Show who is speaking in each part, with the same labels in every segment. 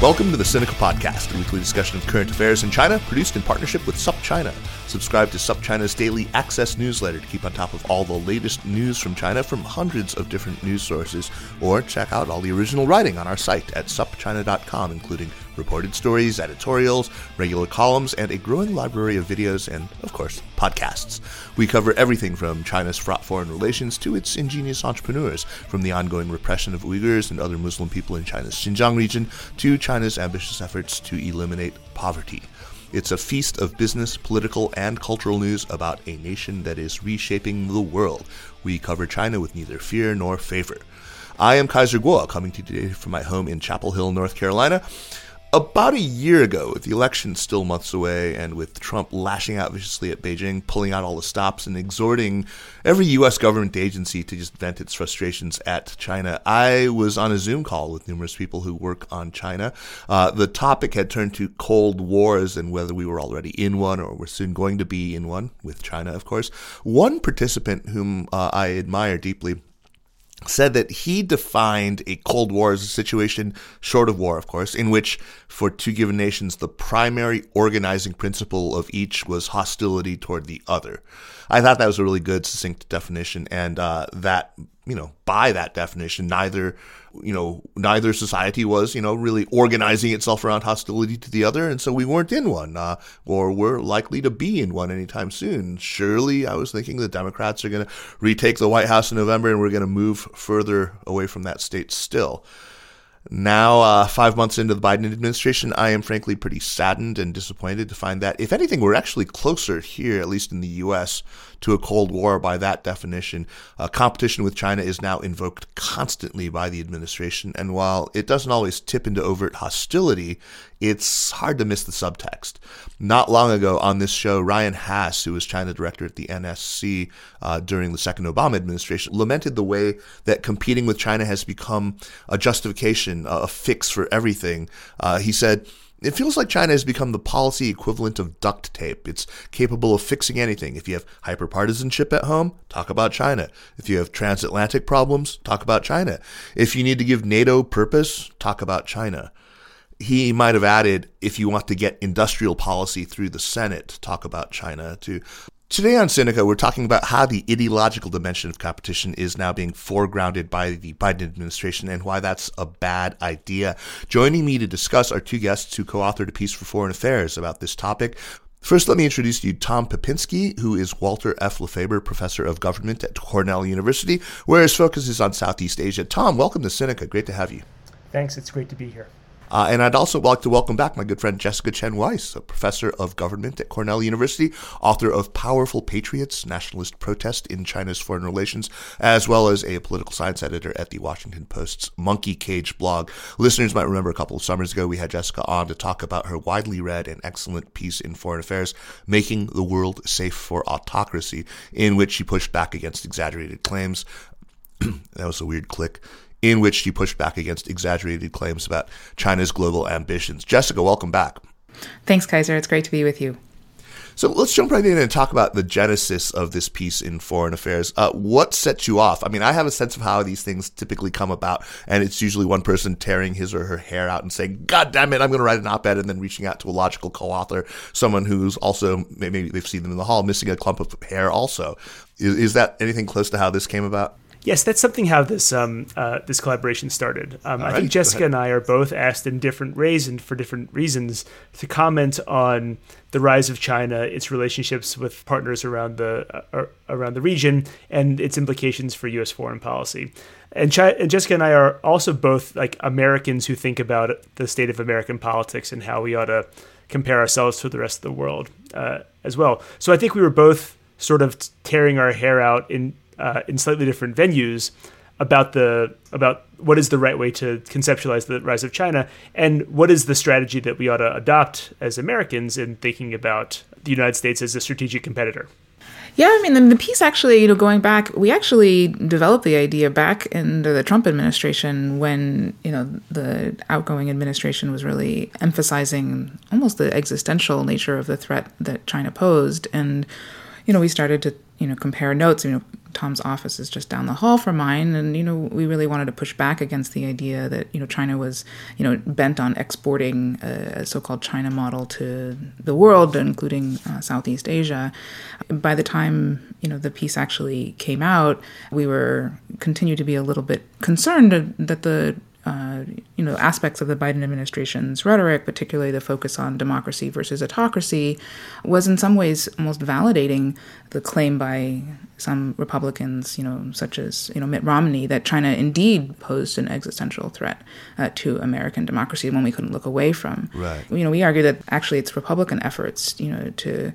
Speaker 1: Welcome to the Sinica Podcast, a weekly discussion of current affairs in China, produced in partnership with SupChina. Subscribe to SupChina's daily access newsletter to keep on top of all the latest news from China from hundreds of different news sources, or check out all the original writing on our site at supchina.com, including reported stories, editorials, regular columns, and a growing library of videos and, of course, podcasts. We cover everything from China's fraught foreign relations to its ingenious entrepreneurs, from the ongoing repression of Uyghurs and other Muslim people in China's Xinjiang region to China's ambitious efforts to eliminate poverty. It's a feast of business, political, and cultural news about a nation that is reshaping the world. We cover China with neither fear nor favor. I am Kaiser Kuo, coming to you today from my home in Chapel Hill, North Carolina. About a year ago, with the election still months away, and with Trump lashing out viciously at Beijing, pulling out all the stops, and exhorting every U.S. government agency to just vent its frustrations at China, I was on a Zoom call with numerous people who work on China. Uh, the topic had turned to Cold Wars and whether we were already in one or were soon going to be in one, with China, of course. One participant whom uh, I admire deeply said that he defined a Cold War as a situation, short of war, of course, in which, for two given nations, the primary organizing principle of each was hostility toward the other. I thought that was a really good, succinct definition, and uh, that, you know, by that definition, neither you know, neither society was, you know, really organizing itself around hostility to the other, and so we weren't in one, uh, or we're likely to be in one anytime soon. Surely, I was thinking the Democrats are going to retake the White House in November, and we're going to move further away from that state still. Now, uh, five months into the Biden administration, I am frankly pretty saddened and disappointed to find that, if anything, we're actually closer here, at least in the U.S., to a Cold War by that definition. Uh, competition with China is now invoked constantly by the administration, and while it doesn't always tip into overt hostility, it's hard to miss the subtext. Not long ago on this show, Ryan Hass, who was China director at the NSC uh, during the second Obama administration, lamented the way that competing with China has become a justification, a fix for everything. Uh, he said, it feels like China has become the policy equivalent of duct tape. It's capable of fixing anything. If you have hyperpartisanship at home, talk about China. If you have transatlantic problems, talk about China. If you need to give NATO purpose, talk about China. He might have added, if you want to get industrial policy through the Senate, talk about China too. Today on Sinica, we're talking about how the ideological dimension of competition is now being foregrounded by the Biden administration and why that's a bad idea. Joining me to discuss are two guests who co authored a piece for Foreign Affairs about this topic. First, let me introduce to you Tom Pepinsky, who is Walter F. LaFeber Professor of Government at Cornell University, where his focus is on Southeast Asia. Tom, welcome to Sinica. Great to have you.
Speaker 2: Thanks. It's great to be here.
Speaker 1: Uh, and I'd also like to welcome back my good friend Jessica Chen Weiss, a professor of government at Cornell University, author of Powerful Patriots Nationalist Protest in China's Foreign Relations, as well as a political science editor at the Washington Post's Monkey Cage blog. Listeners might remember a couple of summers ago we had Jessica on to talk about her widely read and excellent piece in Foreign Affairs, Making the World Safe for Autocracy, in which she pushed back against exaggerated claims. that was a weird click in which she pushed back against exaggerated claims about China's global ambitions. Jessica, welcome back.
Speaker 3: Thanks, Kaiser. It's great to be with you.
Speaker 1: So let's jump right in and talk about the genesis of this piece in Foreign Affairs. Uh, what sets you off? I mean, I have a sense of how these things typically come about, and it's usually one person tearing his or her hair out and saying, God damn it, I'm going to write an op ed, and then reaching out to a logical co author, someone who's also, maybe they've seen them in the hall, missing a clump of hair also. Is, is that anything close to how this came about?
Speaker 2: Yes, that's something how this um, uh, this collaboration started. Um, I right, think Jessica and I are both asked in different ways and for different reasons to comment on the rise of China, its relationships with partners around the uh, around the region, and its implications for U.S. foreign policy. And, and, Jessica and I are also both like Americans who think about the state of American politics and how we ought to compare ourselves to the rest of the world uh, as well. So I think we were both sort of tearing our hair out in uh, in slightly different venues about the about what is the right way to conceptualize the rise of China and what is the strategy that we ought to adopt as Americans in thinking about the United States as a strategic competitor.
Speaker 3: Yeah, I mean, the, the piece actually, you know, going back, we actually developed the idea back in the Trump administration when, you know, the outgoing administration was really emphasizing almost the existential nature of the threat that China posed. And, you know, we started to, you know, compare notes. You know, Tom's office is just down the hall from mine, and you know we really wanted to push back against the idea that you know China was you know bent on exporting a, so-called China model to the world, including uh, Southeast Asia. By the time you know the piece actually came out, we were continued to be a little bit concerned that the uh, you know aspects of the Biden administration's rhetoric, particularly the focus on democracy versus autocracy, was in some ways almost validating the claim by some Republicans, you know, such as you know Mitt Romney, that China indeed posed an existential threat uh, to American democracy, one we couldn't look away from.
Speaker 1: Right.
Speaker 3: You know, we argue that actually it's Republican efforts, you know, to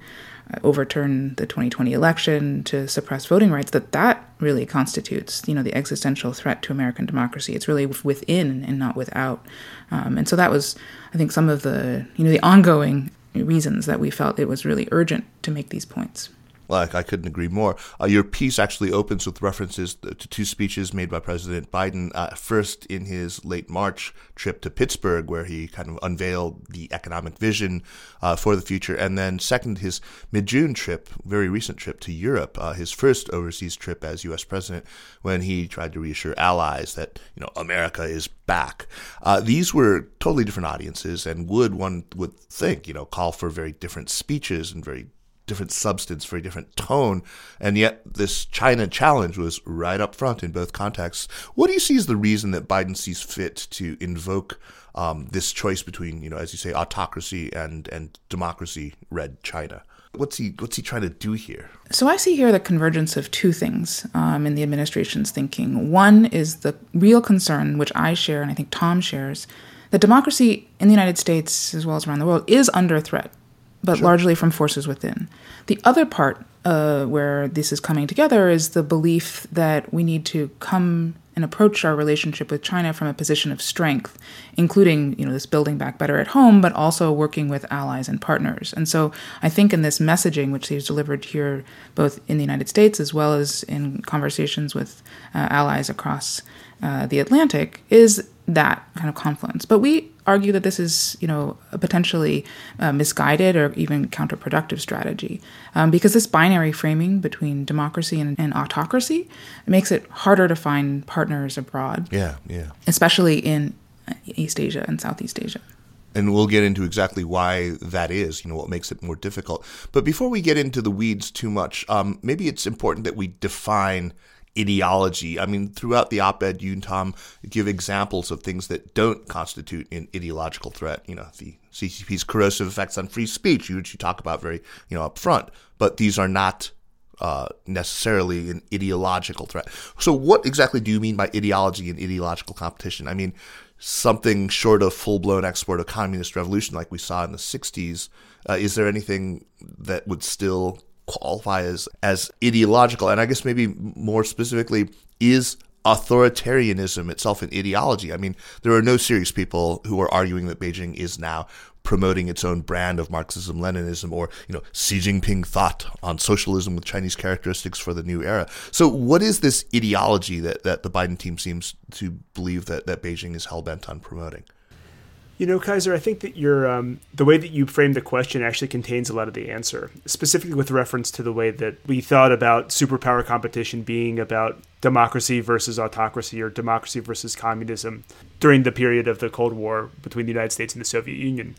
Speaker 3: overturn the 2020 election to suppress voting rights that that really constitutes you know the existential threat to american democracy. It's really within and not without. Um, and so that was i think some of the you know the ongoing reasons that we felt it was really urgent to make these points
Speaker 1: like I couldn't agree more. Uh, your piece actually opens with references to two speeches made by President Biden. Uh, first, in his late March trip to Pittsburgh, where he kind of unveiled the economic vision uh, for the future, and then second, his mid-June trip, very recent trip to Europe, uh, his first overseas trip as U.S. president, when he tried to reassure allies that you know America is back. Uh, these were totally different audiences, and would one would think you know call for very different speeches and very different substance, very different tone, and yet this China challenge was right up front in both contexts. What do you see as the reason that Biden sees fit to invoke um, this choice between, you know, as you say, autocracy and and democracy, red China? What's he What's he trying to do here?
Speaker 3: So I see here the convergence of two things um, in the administration's thinking. One is the real concern, which I share, and I think Tom shares, that democracy in the United States as well as around the world is under threat but sure. largely from forces within. The other part uh, where this is coming together is the belief that we need to come and approach our relationship with China from a position of strength, including you know this building back better at home, but also working with allies and partners. And so I think in this messaging, which he's delivered here both in the United States as well as in conversations with uh, allies across uh, the Atlantic, is that kind of confluence. But we argue that this is, you know, a potentially uh, misguided or even counterproductive strategy, um, because this binary framing between democracy and, and, autocracy makes it harder to find partners abroad.
Speaker 1: Yeah, yeah.
Speaker 3: Especially in uh, East Asia and Southeast Asia.
Speaker 1: And we'll get into exactly why that is, you know, what makes it more difficult. But before we get into the weeds too much, um, maybe it's important that we define ideology. I mean, throughout the op-ed, you and Tom give examples of things that don't constitute an ideological threat. You know, the CCP's corrosive effects on free speech, which you talk about very, you know, up front. But these are not uh, necessarily an ideological threat. So, what exactly do you mean by ideology and ideological competition? I mean, something short of full-blown export of communist revolution like we saw in the 60s. Uh, is there anything that would still qualify as as ideological and i guess maybe more specifically is authoritarianism itself an ideology? I mean there are no serious people who are arguing that beijing is now promoting its own brand of marxism leninism or you know xi jinping thought on socialism with chinese characteristics for the new era. So what is this ideology that, that the biden team seems to believe that, that beijing is hell-bent on promoting
Speaker 2: you know, Kaiser, I think that your um, the way that you framed the question actually contains a lot of the answer, specifically with reference to the way that we thought about superpower competition being about democracy versus autocracy or democracy versus communism during the period of the Cold War between the United States and the Soviet Union.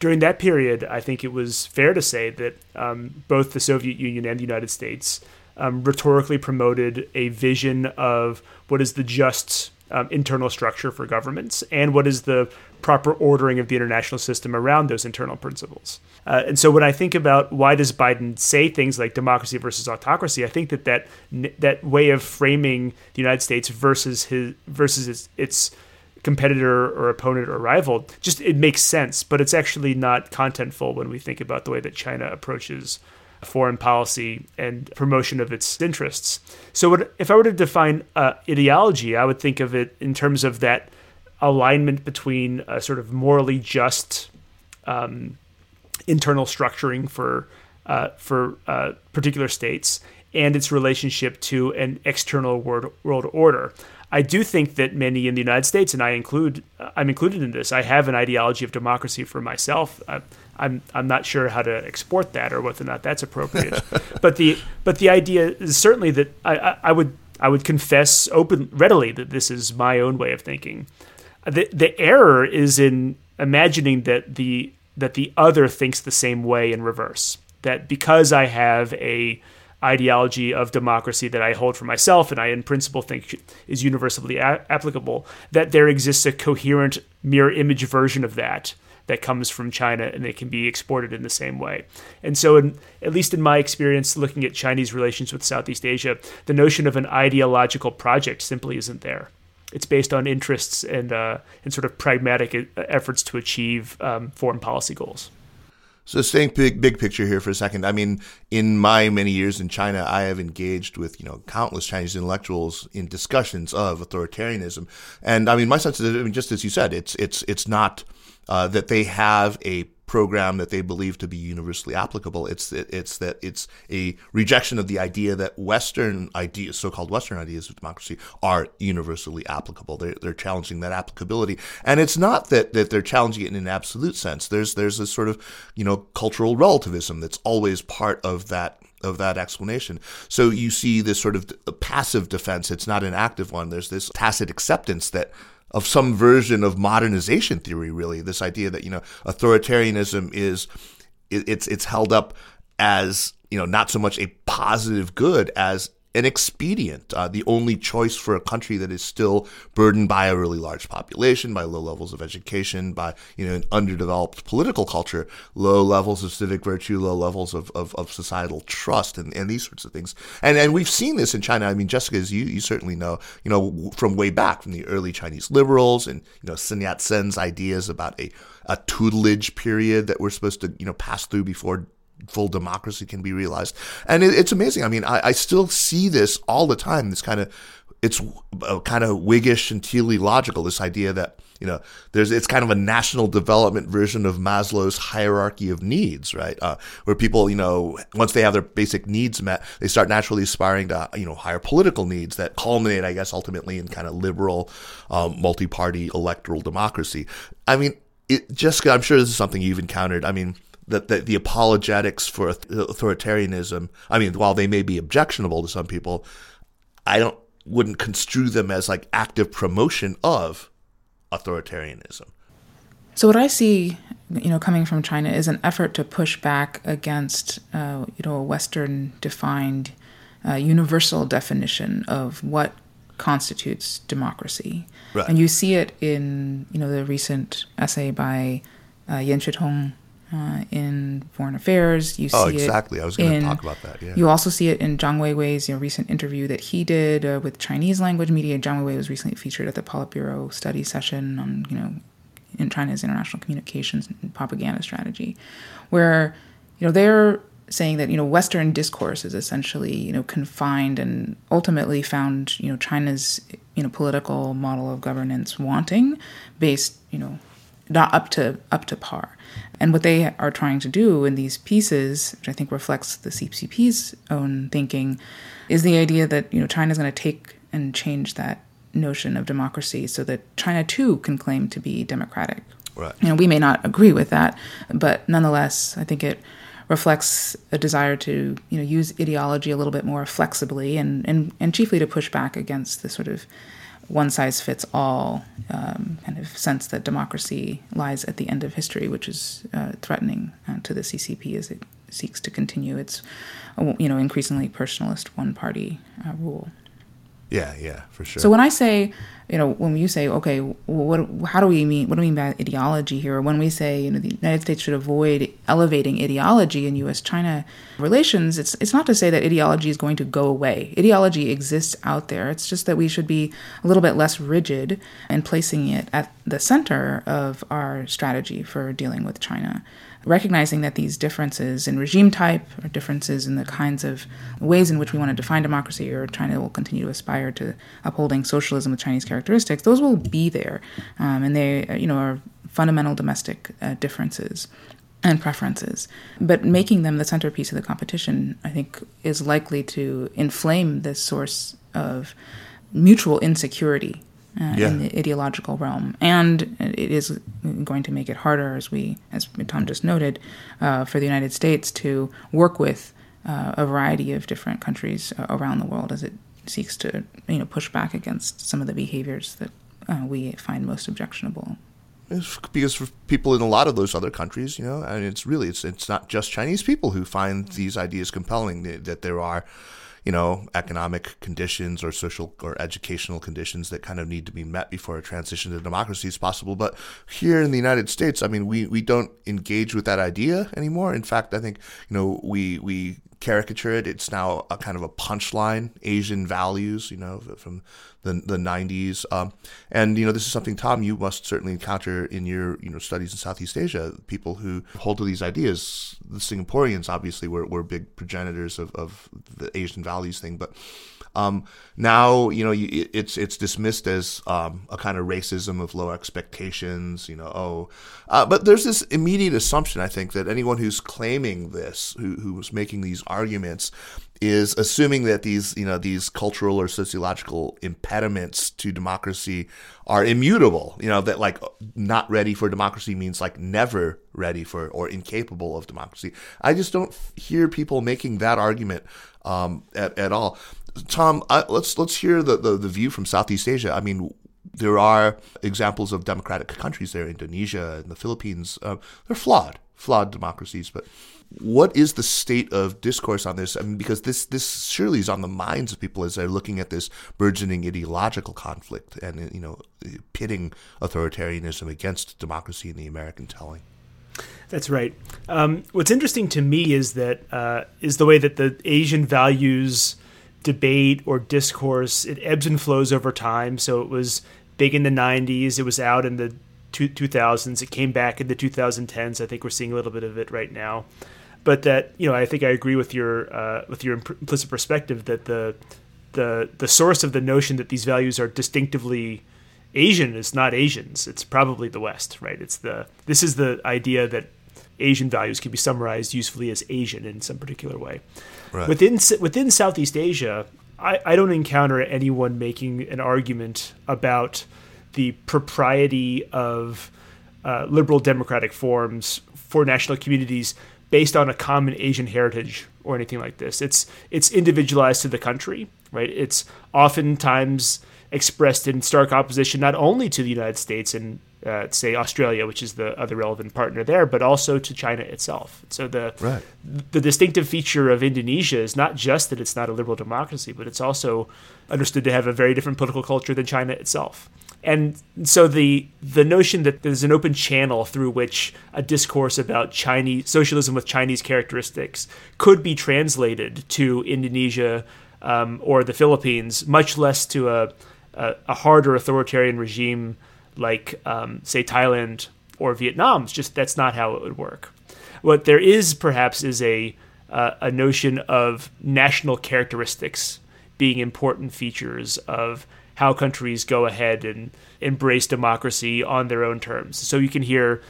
Speaker 2: During that period, I think it was fair to say that um, both the Soviet Union and the United States um, rhetorically promoted a vision of what is the just um, internal structure for governments and what is the proper ordering of the international system around those internal principles. Uh, and so when I think about why does Biden say things like democracy versus autocracy, I think that that, that way of framing the United States versus his versus its, its competitor or opponent or rival just it makes sense, but it's actually not contentful when we think about the way that China approaches foreign policy and promotion of its interests. So, what, if I were to define uh, ideology, I would think of it in terms of that alignment between a sort of morally just um, internal structuring for uh, for uh, particular states and its relationship to an external world, world order. I do think that many in the United States, and I include, I'm included in this. I have an ideology of democracy for myself. I, I'm I'm not sure how to export that or whether or not that's appropriate. but the but the idea is certainly that I, I, I, would I would confess open readily that this is my own way of thinking. The the error is in imagining that the that the other thinks the same way in reverse. That because I have a ideology of democracy that I hold for myself and I in principle think is universally a- applicable, that there exists a coherent mirror image version of that that comes from China and it can be exported in the same way. And so, in, at least in my experience looking at Chinese relations with Southeast Asia, the notion of an ideological project simply isn't there. It's based on interests and, uh, and sort of pragmatic uh, efforts to achieve um, foreign policy goals.
Speaker 1: So staying big, big picture here for a second. I mean, in my many years in China, I have engaged with, you know, countless Chinese intellectuals in discussions of authoritarianism. And I mean, my sense is, I mean, just as you said, it's, it's, it's not, uh, that they have a program that they believe to be universally applicable. It's that it's that it's a rejection of the idea that Western ideas, so-called Western ideas of democracy, are universally applicable. They're, they're challenging that applicability, and it's not that that they're challenging it in an absolute sense. There's there's this sort of you know cultural relativism that's always part of that of that explanation. So you see this sort of passive defense. It's not an active one. There's this tacit acceptance that of some version of modernization theory, really. This idea that, you know, authoritarianism is, it's, it's held up as, you know, not so much a positive good as an expedient, uh, the only choice for a country that is still burdened by a really large population, by low levels of education, by you know an underdeveloped political culture, low levels of civic virtue, low levels of, of, of societal trust, and, and these sorts of things. And and we've seen this in China. I mean, Jessica, as you you certainly know, you know from way back from the early Chinese liberals and you know Sun Yat Sen's ideas about a a tutelage period that we're supposed to you know pass through before full democracy can be realized. And it, it's amazing. I mean, I, I, still see this all the time. This kind of, it's uh, kind of Whiggish and teleological, this idea that, you know, there's, it's kind of a national development version of Maslow's hierarchy of needs, right? Uh, where people, you know, once they have their basic needs met, they start naturally aspiring to, you know, higher political needs that culminate, I guess, ultimately in kind of liberal, um, multi-party electoral democracy. I mean, it, Jessica, I'm sure this is something you've encountered. I mean, that the, the, apologetics for authoritarianism, I mean, while they may be objectionable to some people, I don't wouldn't construe them as like active promotion of authoritarianism.
Speaker 3: So what I see, you know, coming from China is an effort to push back against, uh, you know, a Western defined, uh, universal definition of what constitutes democracy. Right. And you see it in, you know, the recent essay by uh, Yan Xuetong uh, in foreign affairs. You
Speaker 1: oh,
Speaker 3: see
Speaker 1: oh, exactly. I was going to talk about that. Yeah.
Speaker 3: You also see it in Zhang Weiwei's you know, recent interview that he did uh, with Chinese language media. Zhang Weiwei was recently featured at the Politburo study session on you know in China's international communications and propaganda strategy, where you know they're saying that you know Western discourse is essentially you know confined and ultimately found you know China's you know political model of governance wanting, based you know not up to up to par. And what they are trying to do in these pieces, which I think reflects the CCP's own thinking, is the idea that you know China is going to take and change that notion of democracy so that China too can claim to be democratic.
Speaker 1: Right.
Speaker 3: You know, we may not agree with that, but nonetheless, I think it reflects a desire to you know use ideology a little bit more flexibly and and, and chiefly to push back against the sort of one size fits all um, kind of sense that democracy lies at the end of history, which is uh, threatening uh, to the CCP as it seeks to continue its, you know, increasingly personalist one party uh, rule.
Speaker 1: Yeah, yeah, for sure.
Speaker 3: So when I say, you know, when you say, okay, what, how do we mean? What do we mean by ideology here? When we say, you know, the United States should avoid elevating ideology in U.S.-China relations, it's it's not to say that ideology is going to go away. Ideology exists out there. It's just that we should be a little bit less rigid in placing it at the center of our strategy for dealing with China. Recognizing that these differences in regime type or differences in the kinds of ways in which we want to define democracy or China will continue to aspire to upholding socialism with Chinese characteristics, those will be there. Um, and they, you know, are fundamental domestic uh, differences and preferences. But making them the centerpiece of the competition, I think, is likely to inflame this source of mutual insecurity uh, yeah. in the ideological realm, and it is going to make it harder, as we, as Tom just noted, uh, for the United States to work with uh, a variety of different countries uh, around the world as it seeks to, you know, push back against some of the behaviors that uh, we find most objectionable.
Speaker 1: Because for people in a lot of those other countries, you know, and it's really it's it's not just Chinese people who find these ideas compelling. That there are you know, economic conditions or social or educational conditions that kind of need to be met before a transition to democracy is possible. But here in the United States, I mean, we, we don't engage with that idea anymore. In fact, I think, you know, we, we caricature it. It's now a kind of a punchline, Asian values, you know, from the the 90s. Um, and you know, this is something Tom you must certainly encounter in your you know studies in Southeast Asia. People who hold to these ideas. The Singaporeans obviously were, were big progenitors of, of the Asian values thing, but um, now, you know, it's it's dismissed as um, a kind of racism of low expectations. You know, oh, uh, but there's this immediate assumption I think that anyone who's claiming this, who who's making these arguments, is assuming that these you know these cultural or sociological impediments to democracy are immutable you know that like not ready for democracy means like never ready for or incapable of democracy i just don't hear people making that argument um, at, at all Tom, I, let's let's hear the, the, the view from Southeast Asia. I mean, there are examples of democratic countries there, Indonesia and the Philippines. Uh, they're flawed, flawed democracies. But what is the state of discourse on this? I mean, because this this surely is on the minds of people as they're looking at this burgeoning ideological conflict and you know pitting authoritarianism against democracy in the American telling.
Speaker 2: That's right. Um, what's interesting to me is that uh, is the way that the Asian values debate or discourse it ebbs and flows over time. So it was big in the 90s. It was out in the 2000s. It came back in the 2010s. I think we're seeing a little bit of it right now. But that you know, I think I agree with your uh, with your implicit perspective that the the the source of the notion that these values are distinctively Asian is not Asians. It's probably the West, right? It's the this is the idea that Asian values can be summarized usefully as Asian in some particular way. Right. Within within Southeast Asia, I, I don't encounter anyone making an argument about the propriety of uh, liberal democratic forms for national communities based on a common Asian heritage or anything like this. It's it's individualized to the country, right? It's oftentimes expressed in stark opposition not only to the United States and uh, say Australia, which is the other relevant partner there, but also to China itself. So the right. the distinctive feature of Indonesia is not just that it's not a liberal democracy, but it's also understood to have a very different political culture than China itself. And so the the notion that there's an open channel through which a discourse about Chinese socialism with Chinese characteristics could be translated to Indonesia um, or the Philippines, much less to a a, a harder authoritarian regime like um, say Thailand or Vietnam. It's just that's not how it would work. What there is perhaps is a uh, a notion of national characteristics being important features of how countries go ahead and embrace democracy on their own terms. So you can hear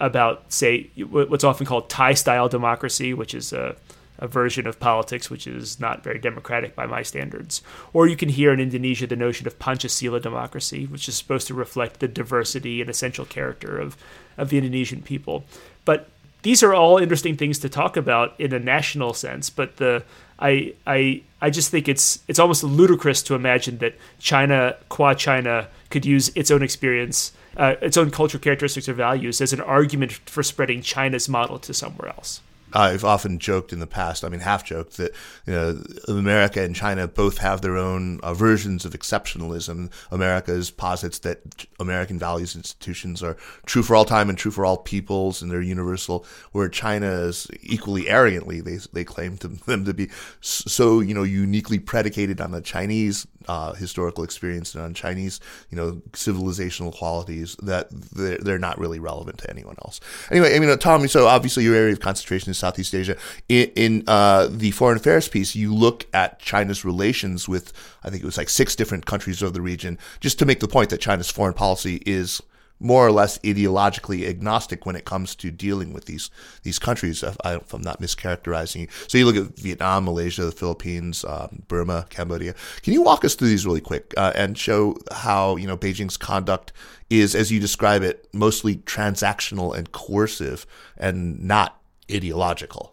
Speaker 2: about say what's often called Thai style democracy, which is a a version of politics which is not very democratic by my standards. Or you can hear in Indonesia the notion of Pancasila democracy, which is supposed to reflect the diversity and essential character of, of the Indonesian people. But these are all interesting things to talk about in a national sense, but the I I I just think it's it's almost ludicrous to imagine that China, qua China, could use its own experience, uh, its own cultural characteristics or values as an argument for spreading China's model to somewhere else.
Speaker 1: I've often joked in the past, I mean, half joked that you know America and China both have their own uh, versions of exceptionalism. America's posits that American values institutions are true for all time and true for all peoples, and they're universal. Where China is equally arrogantly they they claim to them to be so you know uniquely predicated on the Chinese uh, historical experience and on Chinese you know civilizational qualities that they're, they're not really relevant to anyone else. Anyway, I mean, Tom. So obviously your area of concentration is Southeast Asia. In, in uh, the foreign affairs piece, you look at China's relations with, I think it was like six different countries of the region, just to make the point that China's foreign policy is more or less ideologically agnostic when it comes to dealing with these these countries. If, I, am not mischaracterizing you, so you look at Vietnam, Malaysia, the Philippines, um, Burma, Cambodia. Can you walk us through these really quick uh, and show how you know Beijing's conduct is, as you describe it, mostly transactional and coercive, and not ideological.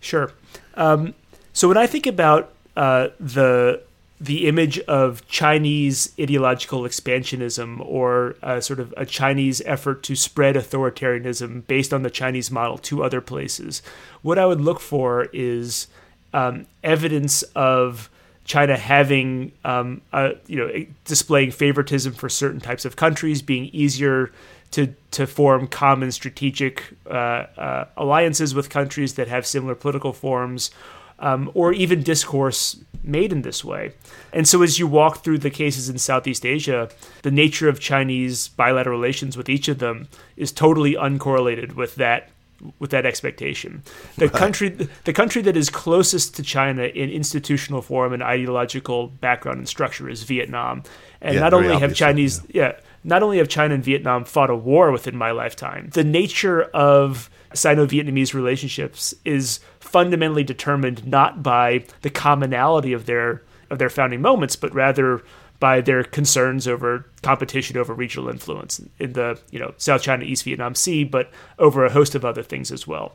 Speaker 2: Sure. Um, so when I think about uh, the the image of Chinese ideological expansionism or uh, sort of a Chinese effort to spread authoritarianism based on the Chinese model to other places, what I would look for is um, evidence of China having, um, you know, displaying favoritism for certain types of countries, being easier to to form common strategic uh, uh, alliances with countries that have similar political forms, um, or even discourse made in this way. And so, as you walk through the cases in Southeast Asia, the nature of Chinese bilateral relations with each of them is totally uncorrelated with that with that expectation. The country the country that is closest to China in institutional form and ideological background and structure is Vietnam. And yeah, not only have Chinese yeah. yeah not only have China and Vietnam fought a war within my lifetime, the nature of Sino Vietnamese relationships is fundamentally determined not by the commonality of their of their founding moments, but rather by their concerns over competition over regional influence in the you know South China East Vietnam Sea, but over a host of other things as well.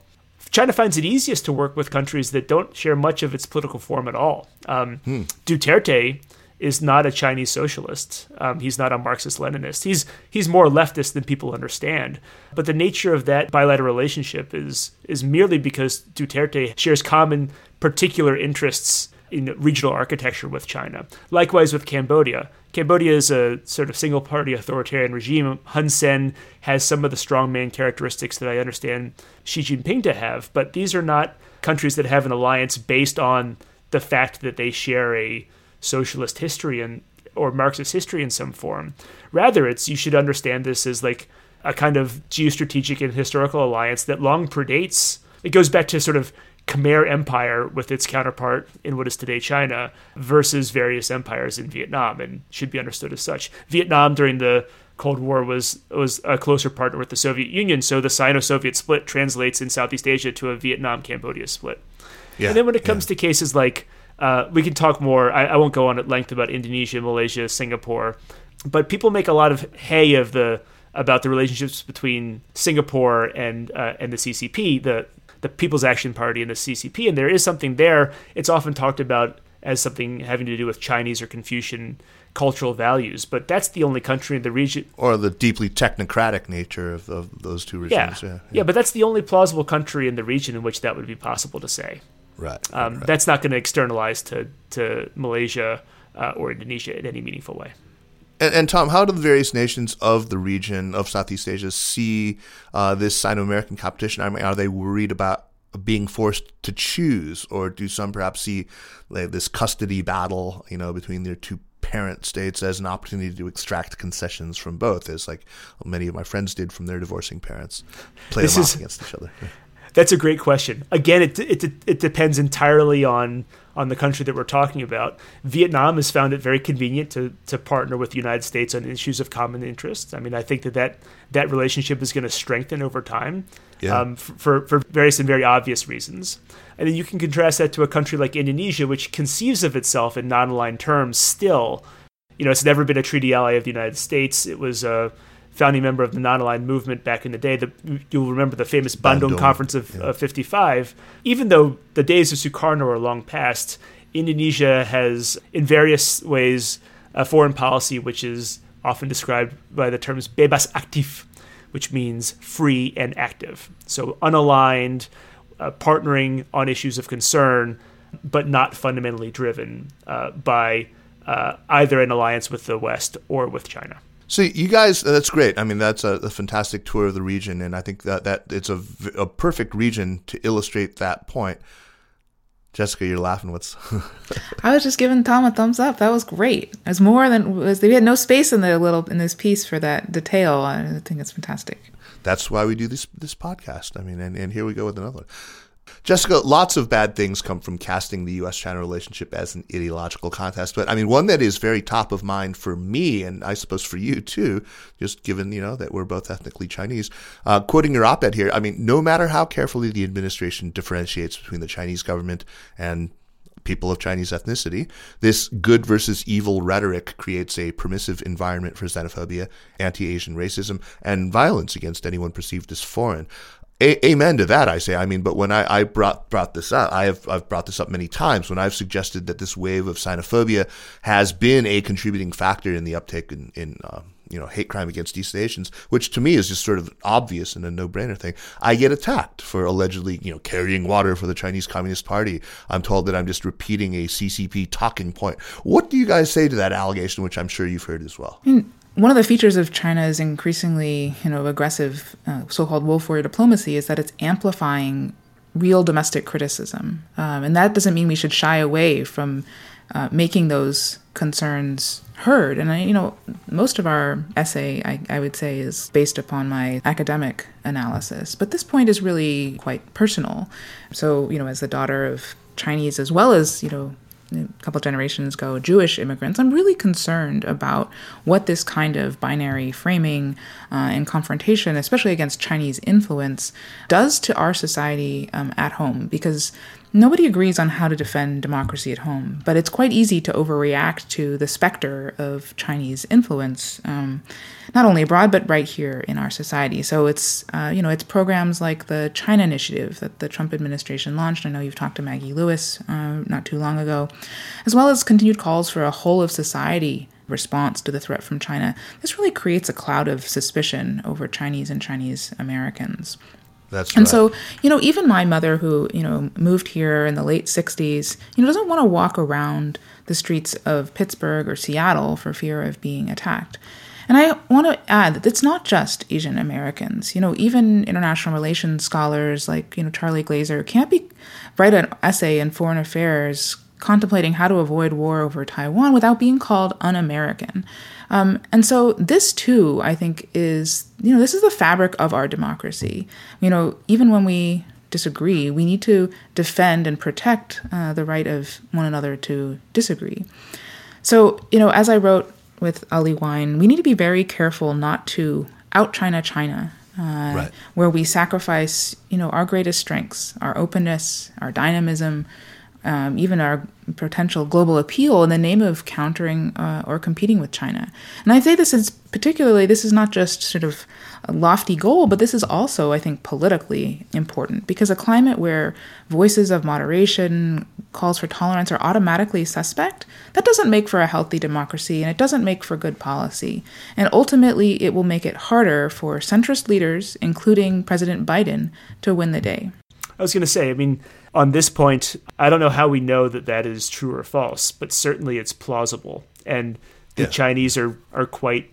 Speaker 2: China finds it easiest to work with countries that don't share much of its political form at all. Um, hmm. Duterte is not a Chinese socialist. Um, he's not a Marxist Leninist. He's he's more leftist than people understand. But the nature of that bilateral relationship is is merely because Duterte shares common particular interests in regional architecture with China. Likewise with Cambodia. Cambodia is a sort of single party authoritarian regime. Hun Sen has some of the strongman characteristics that I understand Xi Jinping to have, but these are not countries that have an alliance based on the fact that they share a socialist history and or Marxist history in some form. Rather, it's you should understand this as like a kind of geostrategic and historical alliance that long predates. It goes back to sort of Khmer Empire with its counterpart in what is today China versus various empires in Vietnam, and should be understood as such. Vietnam during the Cold War was was a closer partner with the Soviet Union, so the Sino-Soviet split translates in Southeast Asia to a Vietnam-Cambodia split. Yeah, and then when it comes yeah. to cases like uh, we can talk more. I, I, won't go on at length about Indonesia, Malaysia, Singapore, but people make a lot of hay of the about the relationships between Singapore and uh, and the CCP, the the People's Action Party and the CCP, and there is something there. It's often talked about as something having to do with Chinese or Confucian cultural values, but that's the only country in the region.
Speaker 1: Or the deeply technocratic nature of, of those two regimes.
Speaker 2: Yeah. Yeah, yeah. yeah, but that's the only plausible country in the region in which that would be possible to say.
Speaker 1: Right.
Speaker 2: Um,
Speaker 1: right.
Speaker 2: That's not going to externalize to to Malaysia uh, or Indonesia in any meaningful way.
Speaker 1: And, and, Tom, how do the various nations of the region of Southeast Asia see uh, this Sino-American competition? I mean, are they worried about being forced to choose, or do some perhaps see like, this custody battle, you know, between their two parent states as an opportunity to extract concessions from both, as like many of my friends did from their divorcing parents, play this them is, off against each other?
Speaker 2: That's a great question. Again, it, it, it depends entirely on on the country that we're talking about. Vietnam has found it very convenient to to partner with the United States on issues of common interest. I mean, I think that that, that relationship is going to strengthen over time yeah. um, for, for various and very obvious reasons. And then you can contrast that to a country like Indonesia, which conceives of itself in non-aligned terms still. You know, it's never been a treaty ally of the United States. It was a founding member of the non-aligned movement back in the day. The, you'll remember the famous Bandung, Bandung Conference of yeah. 55. Even though the days of Sukarno are long past, Indonesia has, in various ways, a foreign policy which is often described by the terms bebas aktif, which means free and active. So unaligned, uh, partnering on issues of concern, but not fundamentally driven uh, by uh, either an alliance with the West or with China.
Speaker 1: So you guys, uh, that's great. I mean, that's a, a, fantastic tour of the region, and I think that that it's a, a perfect region to illustrate that point. Jessica, you're laughing. What's?
Speaker 3: I was just giving Tom a thumbs up. That was great. It's more than was. We had no space in the little in this piece for that detail. I think it's fantastic.
Speaker 1: That's why we do this this podcast. I mean, and, and here we go with another. Jessica, lots of bad things come from casting the U.S. China relationship as an ideological contest. But I mean, one that is very top of mind for me, and I suppose for you too, just given, you know, that we're both ethnically Chinese. Uh, quoting your op ed here, I mean, no matter how carefully the administration differentiates between the Chinese government and people of Chinese ethnicity. This good versus evil rhetoric creates a permissive environment for xenophobia, anti Asian racism, and violence against anyone perceived as foreign a- amen to that, I say. I mean, but when I, I brought brought this up, I have I've brought this up many times when I've suggested that this wave of xenophobia has been a contributing factor in the uptick in, in uh, you know hate crime against East Asians, which to me is just sort of obvious and a no brainer thing. I get attacked for allegedly you know carrying water for the Chinese Communist Party. I'm told that I'm just repeating a CCP talking point. What do you guys say to that allegation, which I'm sure you've heard as well?
Speaker 3: Mm one of the features of China's increasingly, you know, aggressive uh, so-called wolf warrior diplomacy is that it's amplifying real domestic criticism, um, and that doesn't mean we should shy away from uh, making those concerns heard. And I, you know, most of our essay, I, I would say, is based upon my academic analysis, but this point is really quite personal. So, you know, as the daughter of Chinese as well as you know a couple generations ago, Jewish immigrants, I'm really concerned about what this kind of binary framing uh, and confrontation, especially against Chinese influence, does to our society um, at home. Because Nobody agrees on how to defend democracy at home, but it's quite easy to overreact to the specter of Chinese influence, um, not only abroad but right here in our society. So it's uh, you know it's programs like the China Initiative that the Trump administration launched. I know you've talked to Maggie Lewis uh, not too long ago, as well as continued calls for a whole of society response to the threat from China. This really creates a cloud of suspicion over Chinese and Chinese Americans.
Speaker 1: That's
Speaker 3: and
Speaker 1: right.
Speaker 3: so, you know, even my mother, who, you know, moved here in the late 60s, you know, doesn't want to walk around the streets of Pittsburgh or Seattle for fear of being attacked. And I want to add that it's not just Asian Americans. You know, even international relations scholars like, you know, Charlie Glaser can't be write an essay in foreign affairs contemplating how to avoid war over Taiwan without being called un American. Um, and so this too, I think, is you know this is the fabric of our democracy. You know, even when we disagree, we need to defend and protect uh, the right of one another to disagree. So you know, as I wrote with Ali Wyne, we need to be very careful not to out China China. Uh, right. Where we sacrifice, you know, our greatest strengths, our openness, our dynamism, um, even our potential global appeal in the name of countering uh, or competing with China. And I say this is particularly, this is not just sort of a lofty goal, but this is also, I think, politically important because a climate where voices of moderation, calls for tolerance are automatically suspect, that doesn't make for a healthy democracy and it doesn't make for good policy. And ultimately, it will make it harder for centrist leaders, including President Biden, to win the day.
Speaker 2: I was going to say, I mean, on this point, I don't know how we know that that is true or false, but certainly it's plausible. And the yeah. Chinese are, are quite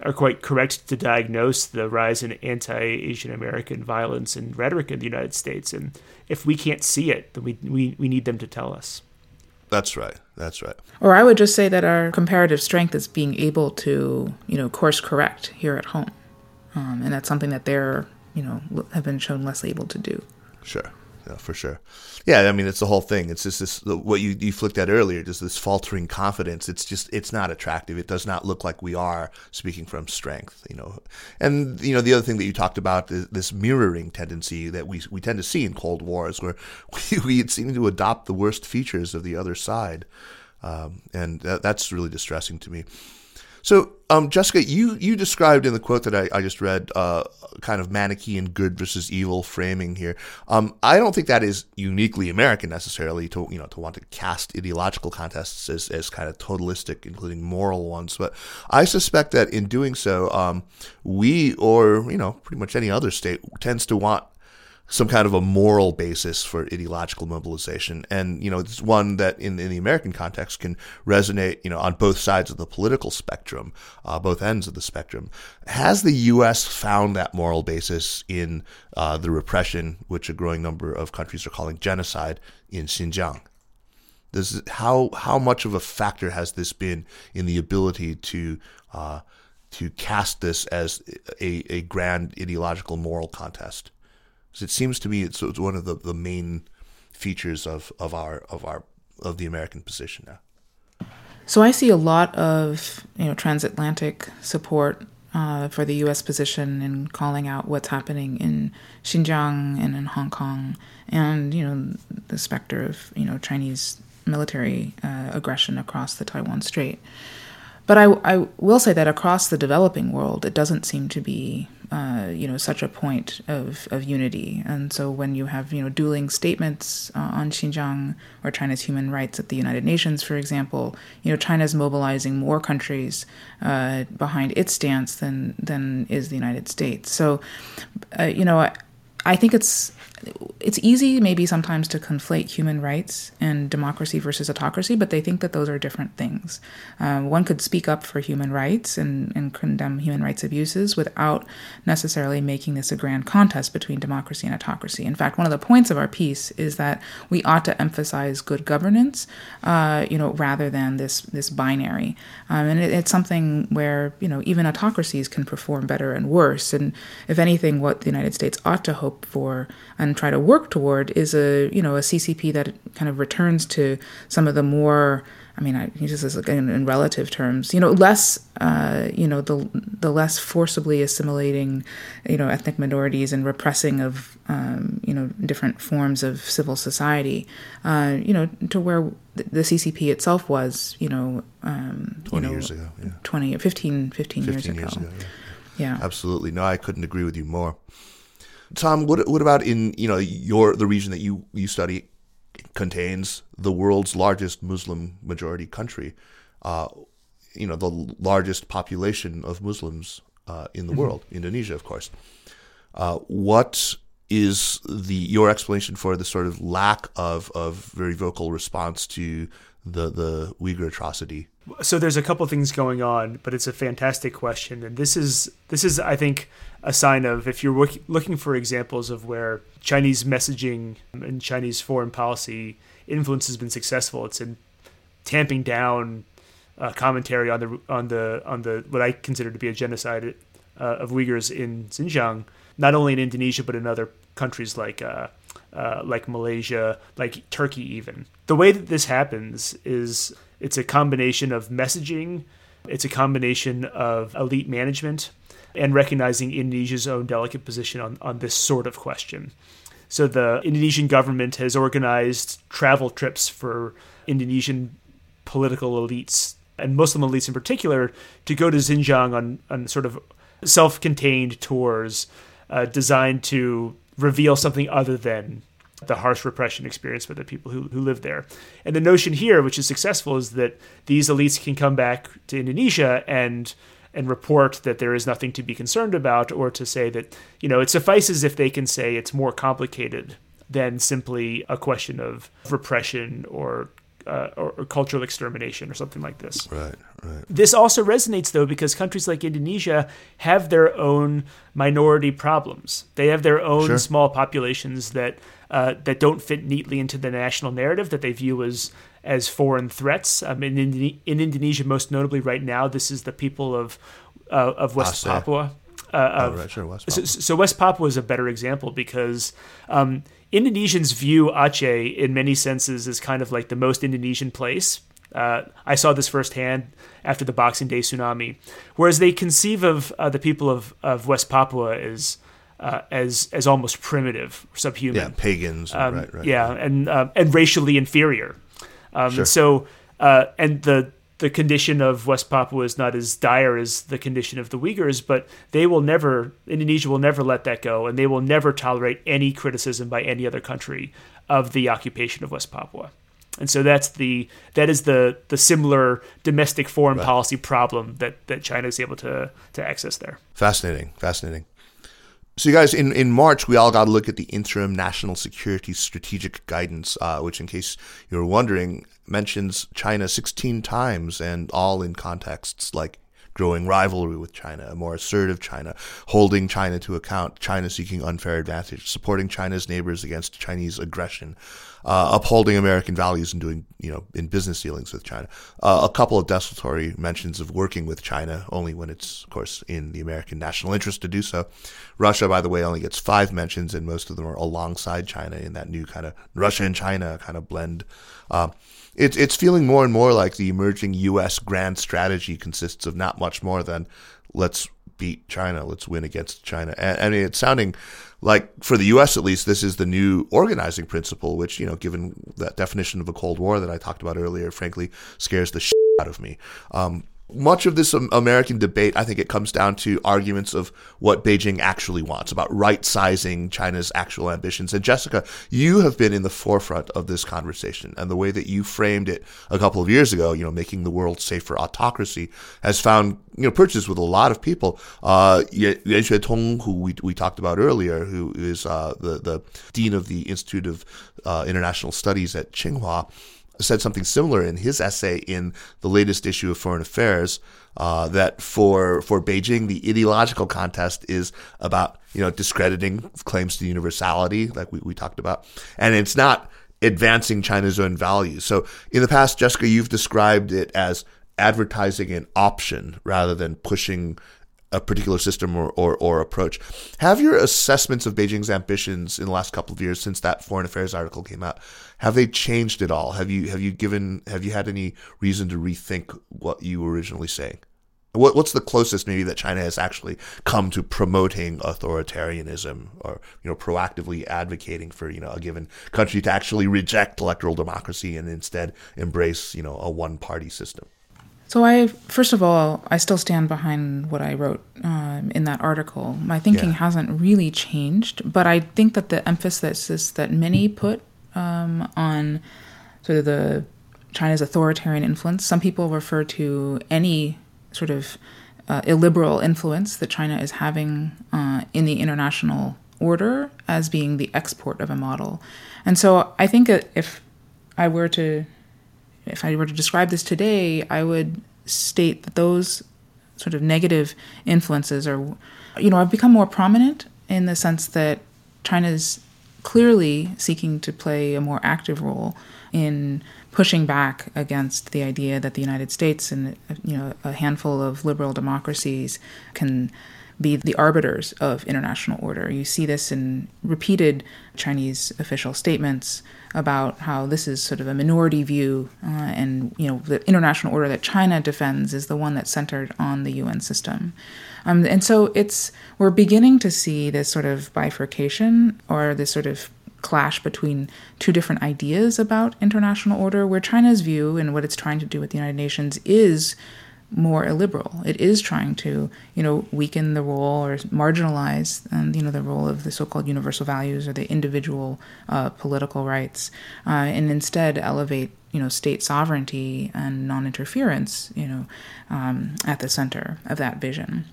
Speaker 2: are quite correct to diagnose the rise in anti-Asian American violence and rhetoric in the United States. And if we can't see it, then we, we, we need them to tell us.
Speaker 1: That's right. That's right.
Speaker 3: Or I would just say that our comparative strength is being able to, you know, course correct here at home. Um, and that's something that they're, you know, have been shown less able to do.
Speaker 1: Sure yeah, for sure. Yeah, I mean, it's the whole thing. It's just this what you you flicked at earlier, just this faltering confidence. It's just it's not attractive. It does not look like we are speaking from strength, you know. And you know, the other thing that you talked about is this mirroring tendency that we we tend to see in Cold Wars, where we, we seem to adopt the worst features of the other side, um, and that, that's really distressing to me. So, um, Jessica, you, you described in the quote that I, I just read, uh, kind of Manichaean good versus evil framing here. Um, I don't think that is uniquely American necessarily to you know to want to cast ideological contests as, as kind of totalistic, including moral ones. But I suspect that in doing so, um, we or you know pretty much any other state tends to want some kind of a moral basis for ideological mobilization. And, you know, it's one that in, in the American context can resonate, you know, on both sides of the political spectrum, uh, both ends of the spectrum. Has the U.S. found that moral basis in uh, the repression, which a growing number of countries are calling genocide, in Xinjiang? This how how much of a factor has this been in the ability to uh, to cast this as a, a grand ideological moral contest? Because it seems to me it's, it's one of the, the main features of, of our of our of the American position now.
Speaker 3: So I see a lot of you know transatlantic support uh, for the U.S. position in calling out what's happening in Xinjiang and in Hong Kong, and you know the specter of you know Chinese military uh, aggression across the Taiwan Strait. But I, I will say that across the developing world, it doesn't seem to be, uh, you know, such a point of, of unity. And so when you have, you know, dueling statements uh, on Xinjiang or China's human rights at the United Nations, for example, you know, China's mobilizing more countries uh, behind its stance than than is the United States. So, uh, you know, I, I think it's it's easy maybe sometimes to conflate human rights and democracy versus autocracy, but they think that those are different things. Uh, one could speak up for human rights and, and condemn human rights abuses without necessarily making this a grand contest between democracy and autocracy. In fact, one of the points of our piece is that we ought to emphasize good governance, uh, you know, rather than this this binary. Um, and it, it's something where you know even autocracies can perform better and worse. And if anything, what the United States ought to hope for and try to work toward is a you know a CCP that kind of returns to some of the more I mean, I use this in, in relative terms. You know, less, uh, you know, the the less forcibly assimilating, you know, ethnic minorities and repressing of, um, you know, different forms of civil society. Uh, you know, to where the CCP itself was, you know, um,
Speaker 1: 20
Speaker 3: you know,
Speaker 1: years ago, yeah.
Speaker 3: 20, 15, 15,
Speaker 1: 15
Speaker 3: years ago.
Speaker 1: years ago, yeah.
Speaker 3: Yeah.
Speaker 1: Absolutely. No, I couldn't agree with you more. Tom, what what about in you know your the region that you you study contains the world's largest Muslim majority country, uh, you know the largest population of Muslims uh, in the mm-hmm. world, Indonesia, of course. Uh, what is the your explanation for the sort of lack of of very vocal response to the the Uyghur atrocity?
Speaker 2: So there's a couple things going on, but it's a fantastic question, and this is this is I think a sign of if you're looking for examples of where Chinese messaging and Chinese foreign policy influence has been successful, it's in tamping down uh, commentary on the on the on the what I consider to be a genocide uh, of Uyghurs in Xinjiang, not only in Indonesia but in other countries like uh, uh, like Malaysia, like Turkey, even. The way that this happens is it's a combination of messaging, it's a combination of elite management, and recognizing Indonesia's own delicate position on, on this sort of question. So the Indonesian government has organized travel trips for Indonesian political elites and Muslim elites in particular to go to Xinjiang on, on sort of self contained tours uh, designed to reveal something other than the harsh repression experienced by the people who, who live there. And the notion here, which is successful, is that these elites can come back to Indonesia and and report that there is nothing to be concerned about, or to say that, you know, it suffices if they can say it's more complicated than simply a question of repression or uh, or, or, cultural extermination or something like this.
Speaker 1: Right, right.
Speaker 2: This also resonates though because countries like Indonesia have their own minority problems. They have their own sure. small populations that uh, that don't fit neatly into the national narrative that they view as as foreign threats. Um, in, in, in Indonesia, most notably right now, this is the people of uh, of West Papua.
Speaker 1: Uh, of, oh, right, sure, West
Speaker 2: Papua. So, so, West Papua is a better example because um, Indonesians view Aceh in many senses as kind of like the most Indonesian place. Uh, I saw this firsthand after the Boxing Day tsunami, whereas they conceive of uh, the people of, of West Papua as uh, as as almost primitive, subhuman,
Speaker 1: yeah, pagans, um, right, right,
Speaker 2: yeah,
Speaker 1: right.
Speaker 2: and uh, and racially inferior. Um,
Speaker 1: sure.
Speaker 2: So uh, and the the condition of West Papua is not as dire as the condition of the Uyghurs, but they will never, Indonesia will never let that go, and they will never tolerate any criticism by any other country of the occupation of West Papua. And so that's the that is the the similar domestic foreign right. policy problem that that China is able to to access there.
Speaker 1: Fascinating, fascinating. So, you guys, in, in March, we all got to look at the interim national security strategic guidance, uh, which, in case you're wondering, mentions China 16 times and all in contexts like growing rivalry with China, a more assertive China, holding China to account, China seeking unfair advantage, supporting China's neighbors against Chinese aggression, uh, upholding American values and doing, you know, in business dealings with China. Uh, a couple of desultory mentions of working with China, only when it's, of course, in the American national interest to do so. Russia, by the way, only gets five mentions, and most of them are alongside China in that new kind of Russia and China kind of blend. Uh, it's it's feeling more and more like the emerging U.S. grand strategy consists of not much more than let's beat China, let's win against China. And, I mean, it's sounding like for the U.S. at least, this is the new organizing principle, which you know, given that definition of a Cold War that I talked about earlier, frankly, scares the shit out of me. Um, much of this American debate, I think it comes down to arguments of what Beijing actually wants, about right sizing China's actual ambitions. And Jessica, you have been in the forefront of this conversation, and the way that you framed it a couple of years ago, you know, making the world safe for autocracy, has found you know purchase with a lot of people. Uh, Yan Xuetong, who we, we talked about earlier, who is uh, the the dean of the Institute of uh, International Studies at Tsinghua said something similar in his essay in the latest issue of Foreign Affairs. Uh, that for for Beijing, the ideological contest is about you know discrediting claims to universality, like we, we talked about, and it's not advancing China's own values. So in the past, Jessica, you've described it as advertising an option rather than pushing a particular system or, or, or, approach. Have your assessments of Beijing's ambitions in the last couple of years since that foreign affairs article came out, have they changed at all? Have you have you given have you had any reason to rethink what you were originally saying? What, what's the closest maybe that China has actually come to promoting authoritarianism or you know proactively advocating for you know a given country to actually reject electoral democracy and instead embrace you know a one party system?
Speaker 3: So I, first of all, I still stand behind what I wrote um, in that article. My thinking yeah. hasn't really changed, but I think that the emphasis that many put um, on sort of the China's authoritarian influence. Some people refer to any sort of uh, illiberal influence that China is having uh, in the international order as being the export of a model. And so I think if I were to if I were to describe this today, I would state that those sort of negative influences are, you know, have become more prominent in the sense that China's clearly seeking to play a more active role in pushing back against the idea that the United States and you know a handful of liberal democracies can be the arbiters of international order. You see this in repeated Chinese official statements about how this is sort of a minority view, uh, and you know the international order that China defends is the one that's centered on the UN system. Um, and so it's we're beginning to see this sort of bifurcation or this sort of clash between two different ideas about international order, where China's view and what it's trying to do with the United Nations is more illiberal. It is trying to, you know, weaken the role or marginalize, um, you know, the role of the so-called universal values or the individual uh, political rights, uh, and instead elevate, you know, state sovereignty and non-interference, you know, um, at the center of that vision.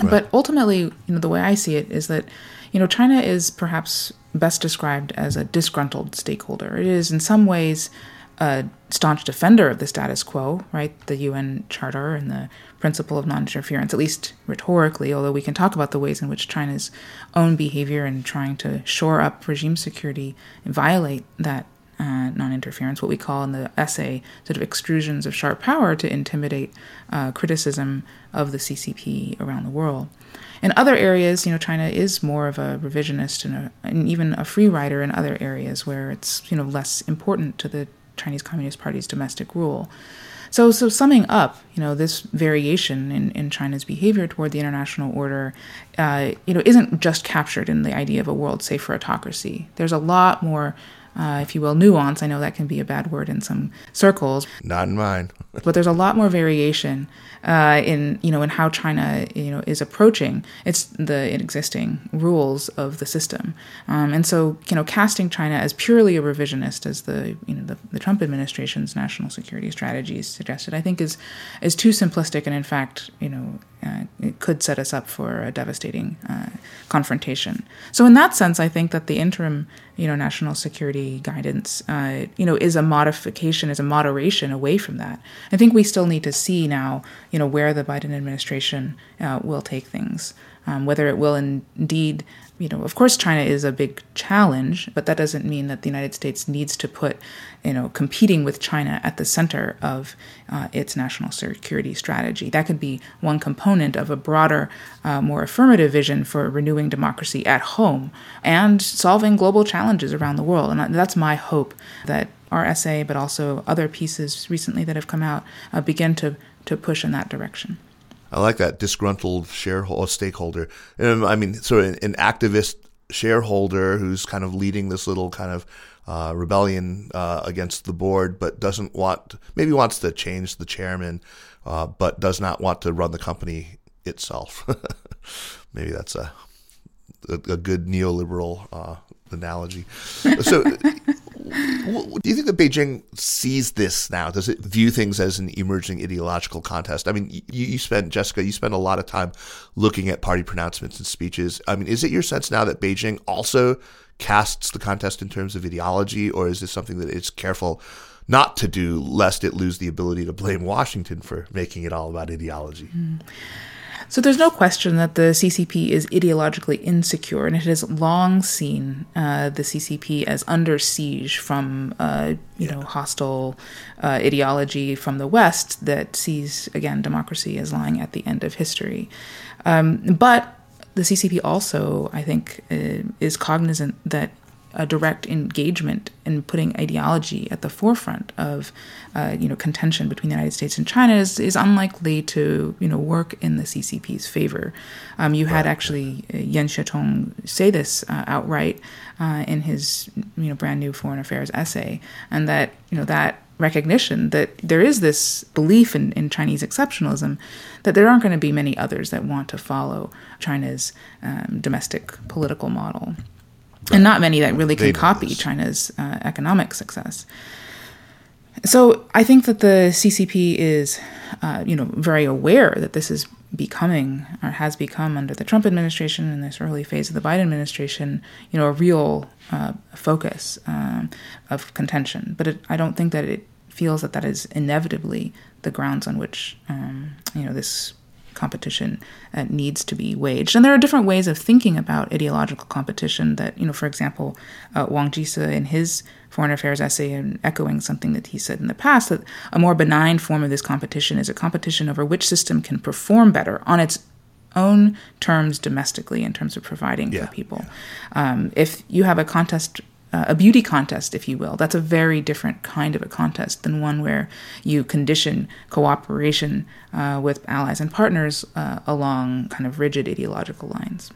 Speaker 3: Right. But ultimately, you know, the way I see it is that, you know, China is perhaps best described as a disgruntled stakeholder. It is in some ways a staunch defender of the status quo, right? The UN Charter and the principle of non interference, at least rhetorically, although we can talk about the ways in which China's own behavior in trying to shore up regime security violate that uh, non interference, what we call in the essay sort of extrusions of sharp power to intimidate uh, criticism of the CCP around the world. In other areas, you know, China is more of a revisionist and, a, and even a free rider in other areas where it's, you know, less important to the Chinese Communist Party's domestic rule. So, so summing up, you know, this variation in, in China's behavior toward the international order, uh, you know, isn't just captured in the idea of a world safe for autocracy. There's a lot more uh, if you will, nuance. I know that can be a bad word in some circles.
Speaker 1: Not in mine.
Speaker 3: but there's a lot more variation uh, in you know in how China you know is approaching its the existing rules of the system, um, and so you know casting China as purely a revisionist, as the you know the, the Trump administration's national security strategies suggested, I think is is too simplistic, and in fact you know uh, it could set us up for a devastating uh, confrontation. So, in that sense, I think that the interim, you know, national security guidance, uh, you know, is a modification, is a moderation away from that. I think we still need to see now, you know, where the Biden administration uh, will take things, um, whether it will indeed you know, of course, China is a big challenge, but that doesn't mean that the United States needs to put, you know, competing with China at the center of uh, its national security strategy. That could be one component of a broader, uh, more affirmative vision for renewing democracy at home and solving global challenges around the world. And that's my hope that our essay, but also other pieces recently that have come out, uh, begin to, to push in that direction.
Speaker 1: I like that disgruntled shareholder stakeholder. Um, I mean, sort of an activist shareholder who's kind of leading this little kind of uh, rebellion uh, against the board, but doesn't want maybe wants to change the chairman, uh, but does not want to run the company itself. maybe that's a a, a good neoliberal uh, analogy. So do you think that Beijing sees this now? Does it view things as an emerging ideological contest? I mean, you, you spent, Jessica, you spent a lot of time looking at party pronouncements and speeches. I mean, is it your sense now that Beijing also casts the contest in terms of ideology, or is this something that it's careful not to do lest it lose the ability to blame Washington for making it all about ideology? Mm.
Speaker 3: So there's no question that the CCP is ideologically insecure, and it has long seen uh, the CCP as under siege from uh, you yeah. know hostile uh, ideology from the West that sees again democracy as lying at the end of history. Um, but the CCP also, I think, uh, is cognizant that a direct engagement in putting ideology at the forefront of uh, you know contention between the United States and China is, is unlikely to you know work in the CCP's favor. Um, you had actually uh, Yan Xuetong say this uh, outright uh, in his you know brand new foreign affairs essay, and that you know that recognition that there is this belief in, in Chinese exceptionalism that there aren't going to be many others that want to follow China's um, domestic political model and not many that really can copy China's uh, economic success. So I think that the CCP is, uh, you know, very aware that this is becoming or has become under the Trump administration in this early phase of the Biden administration, you know, a real uh, focus um, of contention. But it, I don't think that it feels that that is inevitably the grounds on which, um, you know, this competition uh, needs to be waged. And there are different ways of thinking about ideological competition that, you know, for example, uh, Wang Jisi in his foreign affairs essay and echoing something that he said in the past that a more benign form of this competition is a competition over which system can perform better on its own terms domestically in terms of providing yeah. for people. Um, if you have a contest uh, a beauty contest, if you will. That's a very different kind of a contest than one where you condition cooperation uh, with allies and partners uh, along kind of rigid ideological lines.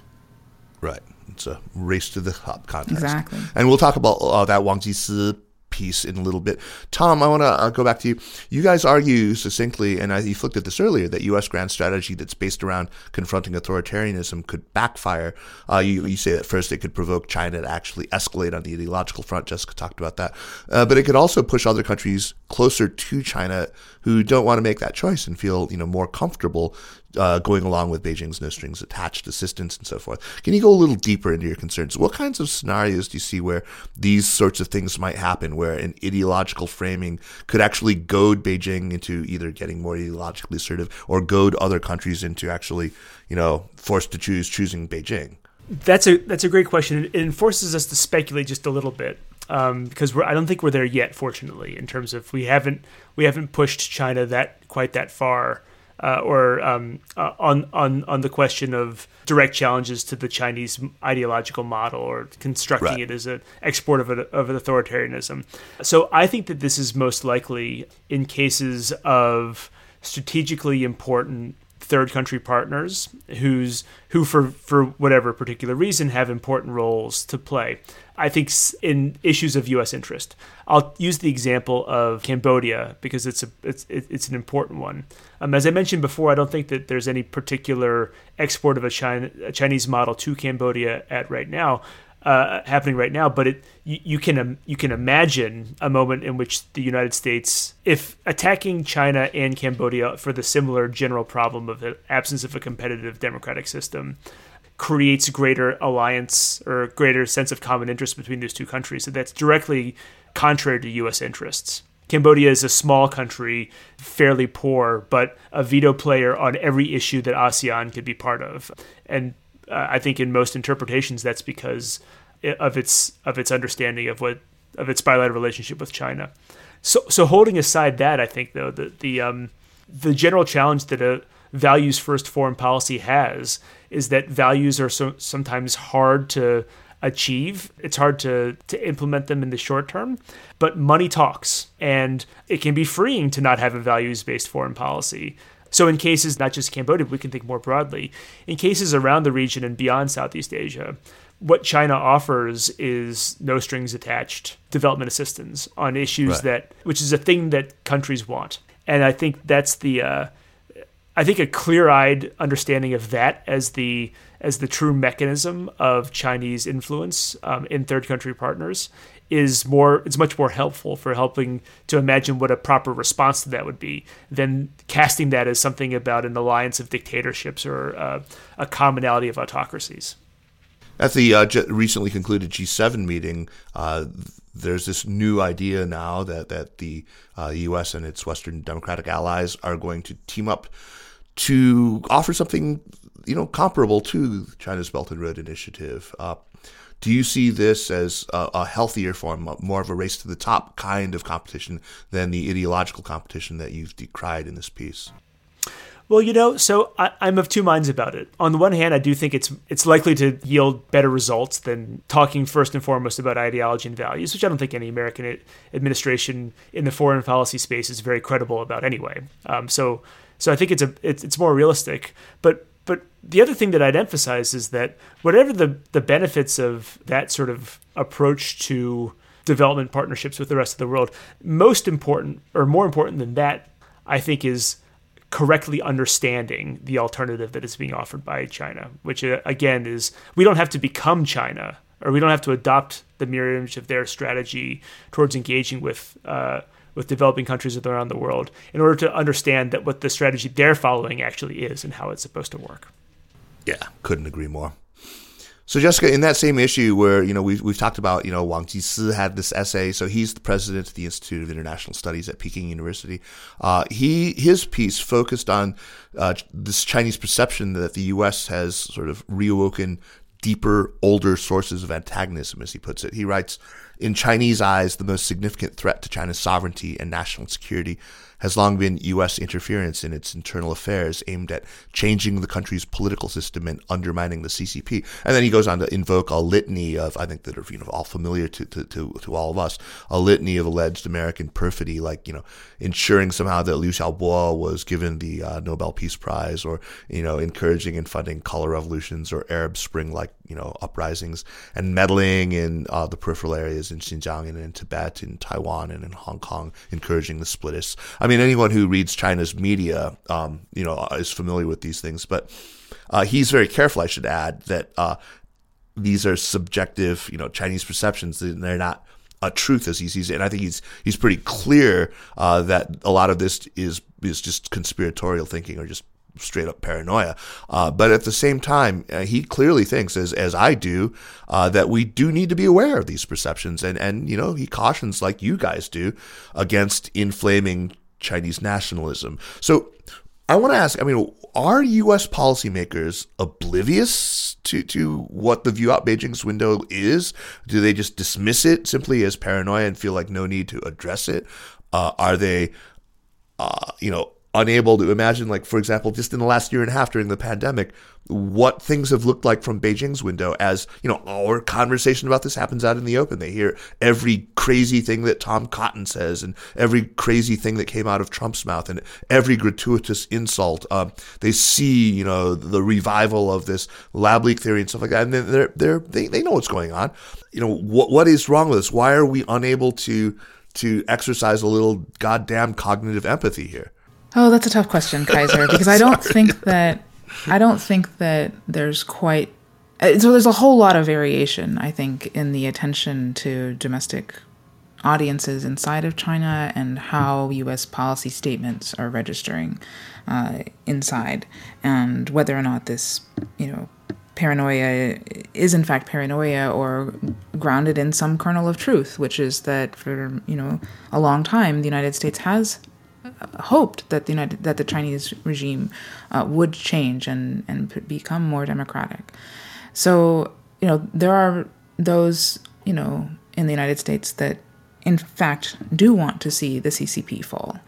Speaker 1: Right. It's a race to the top contest.
Speaker 3: Exactly.
Speaker 1: And we'll talk about uh, that Wang Jisi piece in a little bit. Tom, I want to uh, go back to you. You guys argue succinctly, and I, you looked at this earlier, that U.S. grand strategy that's based around confronting authoritarianism could backfire. Uh, you, you, say that first it could provoke China to actually escalate on the ideological front. Jessica talked about that. Uh, but it could also push other countries closer to China who don't want to make that choice and feel you know more comfortable uh, going along with Beijing's no strings attached assistance and so forth. Can you go a little deeper into your concerns? What kinds of scenarios do you see where these sorts of things might happen, where an ideological framing could actually goad Beijing into either getting more ideologically assertive or goad other countries into actually, you know, forced to choose choosing Beijing?
Speaker 2: That's a that's a great question. It forces us to speculate just a little bit um, because I don't think we're there yet. Fortunately, in terms of we haven't we haven't pushed China that quite that far uh, or um, uh, on on on the question of direct challenges to the Chinese ideological model or constructing right. it as an export of, a, of an authoritarianism. So I think that this is most likely in cases of strategically important third country partners who's who for for whatever particular reason have important roles to play. I think in issues of U.S. interest. I'll use the example of Cambodia because it's a it's it's an important one. Um, as I mentioned before, I don't think that there's any particular export of a, China, a Chinese model to Cambodia at right now. Uh, happening right now, but it you, you can um, you can imagine a moment in which the United States, if attacking China and Cambodia for the similar general problem of the absence of a competitive democratic system, creates greater alliance or greater sense of common interest between those two countries. So that's directly contrary to U.S. interests. Cambodia is a small country, fairly poor, but a veto player on every issue that ASEAN could be part of. And uh, I think in most interpretations, that's because of its of its understanding of what of its bilateral relationship with China. So, so holding aside that, I think though the the um, the general challenge that a values first foreign policy has is that values are so, sometimes hard to achieve. It's hard to, to implement them in the short term, but money talks, and it can be freeing to not have a values based foreign policy. So, in cases not just Cambodia, we can think more broadly, in cases around the region and beyond Southeast Asia, what China offers is no strings attached development assistance on issues right. that, which is a thing that countries want. And I think that's the, uh, I think a clear-eyed understanding of that as the as the true mechanism of Chinese influence um, in third country partners is more it's much more helpful for helping to imagine what a proper response to that would be than casting that as something about an alliance of dictatorships or uh, a commonality of autocracies.
Speaker 1: At the uh, recently concluded G7 meeting, uh, there's this new idea now that that the U.S. Uh, and its Western democratic allies are going to team up to offer something you know comparable to China's Belt and Road Initiative. Do you see this as a, a, healthier form, more of a race to the top kind of competition than the ideological competition that you've decried in this piece?
Speaker 2: Well, you know, so I, am of two minds about it. On the one hand, I do think it's it's likely to yield better results than talking first and foremost about ideology and values, which I don't think any American administration in the foreign policy space is very credible about anyway. Um, so so I think it's a it's, it's more realistic. But but the other thing that I'd emphasize is that whatever the the benefits of that sort of approach to development partnerships with the rest of the world, most important or more important than that, I think is correctly understanding the alternative that is being offered by China, which uh, again is we don't have to become China or we don't have to adopt the mirror image of their strategy towards engaging with uh, with developing countries around the world in order to understand that what the strategy they're following actually is and how it's supposed to work.
Speaker 1: Yeah, couldn't agree more. So Jessica, in that same issue where you know we've we've talked about you know Wang Jisi had this essay, so he's the president of the Institute of International Studies at Peking University. Uh, he his piece focused on uh, this Chinese perception that the U.S. has sort of reawoken deeper, older sources of antagonism, as he puts it. He writes, in Chinese eyes, the most significant threat to China's sovereignty and national security has long been U.S. interference in its internal affairs aimed at changing the country's political system and undermining the CCP. And then he goes on to invoke a litany of, I think that are you know all familiar to, to, to, to all of us, a litany of alleged American perfidy, like you know ensuring somehow that Liu Xiaobo was given the uh, Nobel Peace Prize, or you know encouraging and funding color revolutions or Arab Spring like you know uprisings, and meddling in uh, the peripheral areas in Xinjiang and in Tibet, in Taiwan, and in Hong Kong, encouraging the splitists. I mean, anyone who reads China's media, um, you know, is familiar with these things. But uh, he's very careful, I should add, that uh, these are subjective, you know, Chinese perceptions. They're not a truth as he sees it. And I think he's he's pretty clear uh, that a lot of this is is just conspiratorial thinking or just straight up paranoia. Uh, but at the same time, uh, he clearly thinks, as as I do, uh, that we do need to be aware of these perceptions, and and you know he cautions, like you guys do, against inflaming Chinese nationalism. So I want to ask, I mean, are U.S. policymakers oblivious to, to what the view out Beijing's window is? Do they just dismiss it simply as paranoia and feel like no need to address it? Uh, are they, uh, you know, unable to imagine, like, for example, just in the last year and a half during the pandemic, what things have looked like from Beijing's window as, you know, our conversation about this happens out in the open. They hear every crazy thing that Tom Cotton says and every crazy thing that came out of Trump's mouth and every gratuitous insult. Um, they see, you know, the revival of this lab leak theory and stuff like that. And they're, they're, they, they know what's going on. You know, what, what is wrong with us? Why are we unable to, to exercise a little goddamn cognitive empathy here?
Speaker 3: Oh, that's a tough question, Kaiser, because I don't think that I don't think that there's quite uh, so there's a whole lot of variation, I think, in the attention to domestic audiences inside of China and how U.S. policy statements are registering uh, inside, and whether or not this, you know, paranoia is in fact paranoia or grounded in some kernel of truth, which is that for you know a long time the United States has hoped that the United that the Chinese regime uh, would change and and become more democratic. So you know there are those you know in the United States that in fact do want to see the CCP fall.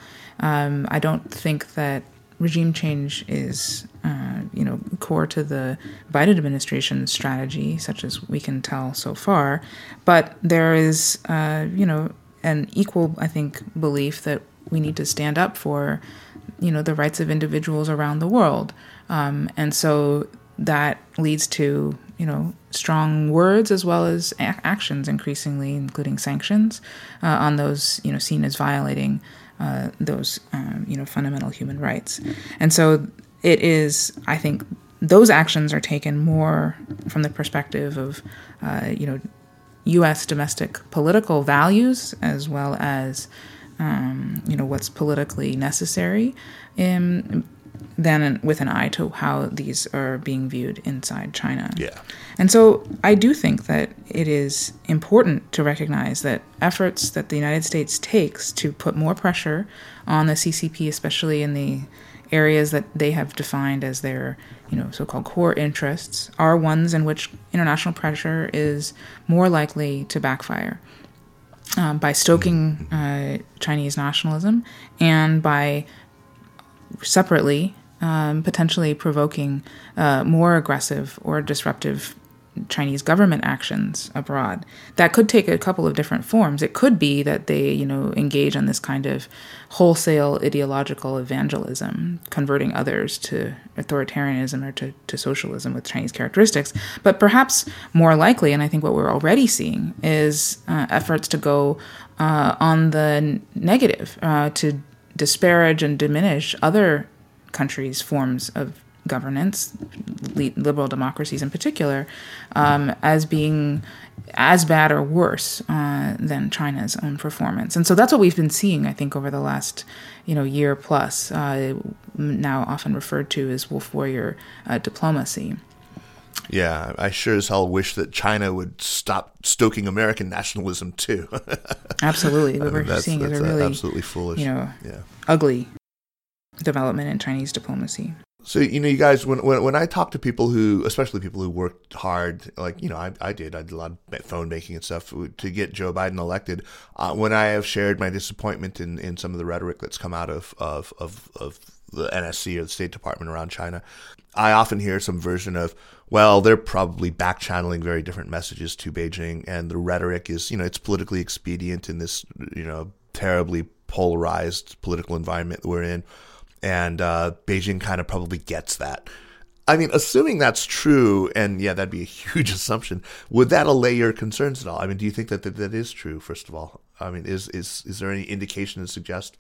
Speaker 3: Um, I don't think that regime change is, uh, you know, core to the Biden administration's strategy, such as we can tell so far. But there is, uh, you know, an equal, I think, belief that we need to stand up for, you know, the rights of individuals around the world, um, and so that leads to, you know, strong words as well as a- actions, increasingly, including sanctions uh, on those, you know, seen as violating uh, those um, you know fundamental human rights. And so it is, I think, those actions are taken more from the perspective of uh, you know U.S. domestic political values as well as um, you know what's politically necessary. In, than with an eye to how these are being viewed inside China.
Speaker 1: Yeah.
Speaker 3: And so I do think that it is important to recognize that efforts that the United States takes to put more pressure on the CCP, especially in the areas that they have defined as their, you know, so-called core interests, are ones in which international pressure is more likely to backfire. Um, by stoking uh, Chinese nationalism and by separately, um, potentially provoking uh, more aggressive or disruptive Chinese government actions abroad. That could take a couple of different forms. It could be that they, you know, engage on this kind of wholesale ideological evangelism, converting others to authoritarianism or to, to socialism with Chinese characteristics. But perhaps more likely, and I think what we're already seeing, is uh, efforts to go uh, on the negative, uh, to disparage and diminish other countries' forms of governance, liberal democracies in particular, um, as being as bad or worse uh, than China's own performance. And so that's what we've been seeing, I think, over the last you know year plus. Uh, now often referred to as wolf warrior uh, diplomacy.
Speaker 1: Yeah, I sure as hell wish that China would stop stoking American nationalism too.
Speaker 3: absolutely, what we're seeing is a really
Speaker 1: absolutely foolish,
Speaker 3: you know,
Speaker 1: yeah.
Speaker 3: ugly development in Chinese diplomacy.
Speaker 1: So you know, you guys, when when when I talk to people who, especially people who worked hard, like you know, I I did, I did a lot of phone banking and stuff to get Joe Biden elected. Uh, when I have shared my disappointment in, in some of the rhetoric that's come out of of of, of the NSC or the State Department around China, I often hear some version of, well, they're probably back channeling very different messages to Beijing, and the rhetoric is, you know, it's politically expedient in this, you know, terribly polarized political environment we're in and uh, Beijing kind of probably gets that. I mean, assuming that's true, and yeah, that'd be a huge assumption. Would that allay your concerns at all? I mean, do you think that that, that is true? First of all, I mean, is is is there any indication to suggest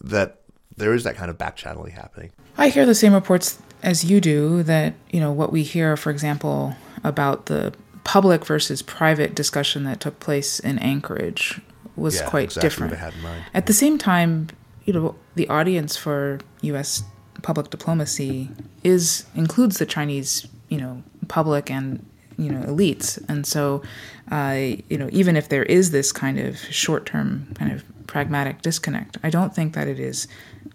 Speaker 1: that there is that kind of back channeling happening?
Speaker 3: I hear the same reports as you do. That you know what we hear, for example, about the public versus private discussion that took place in Anchorage was
Speaker 1: yeah,
Speaker 3: quite
Speaker 1: exactly
Speaker 3: different.
Speaker 1: What I had in mind.
Speaker 3: At the same time, you know, the audience for U.S. public diplomacy is includes the Chinese, you know, public and you know elites, and so, uh, you know, even if there is this kind of short-term kind of pragmatic disconnect, I don't think that it is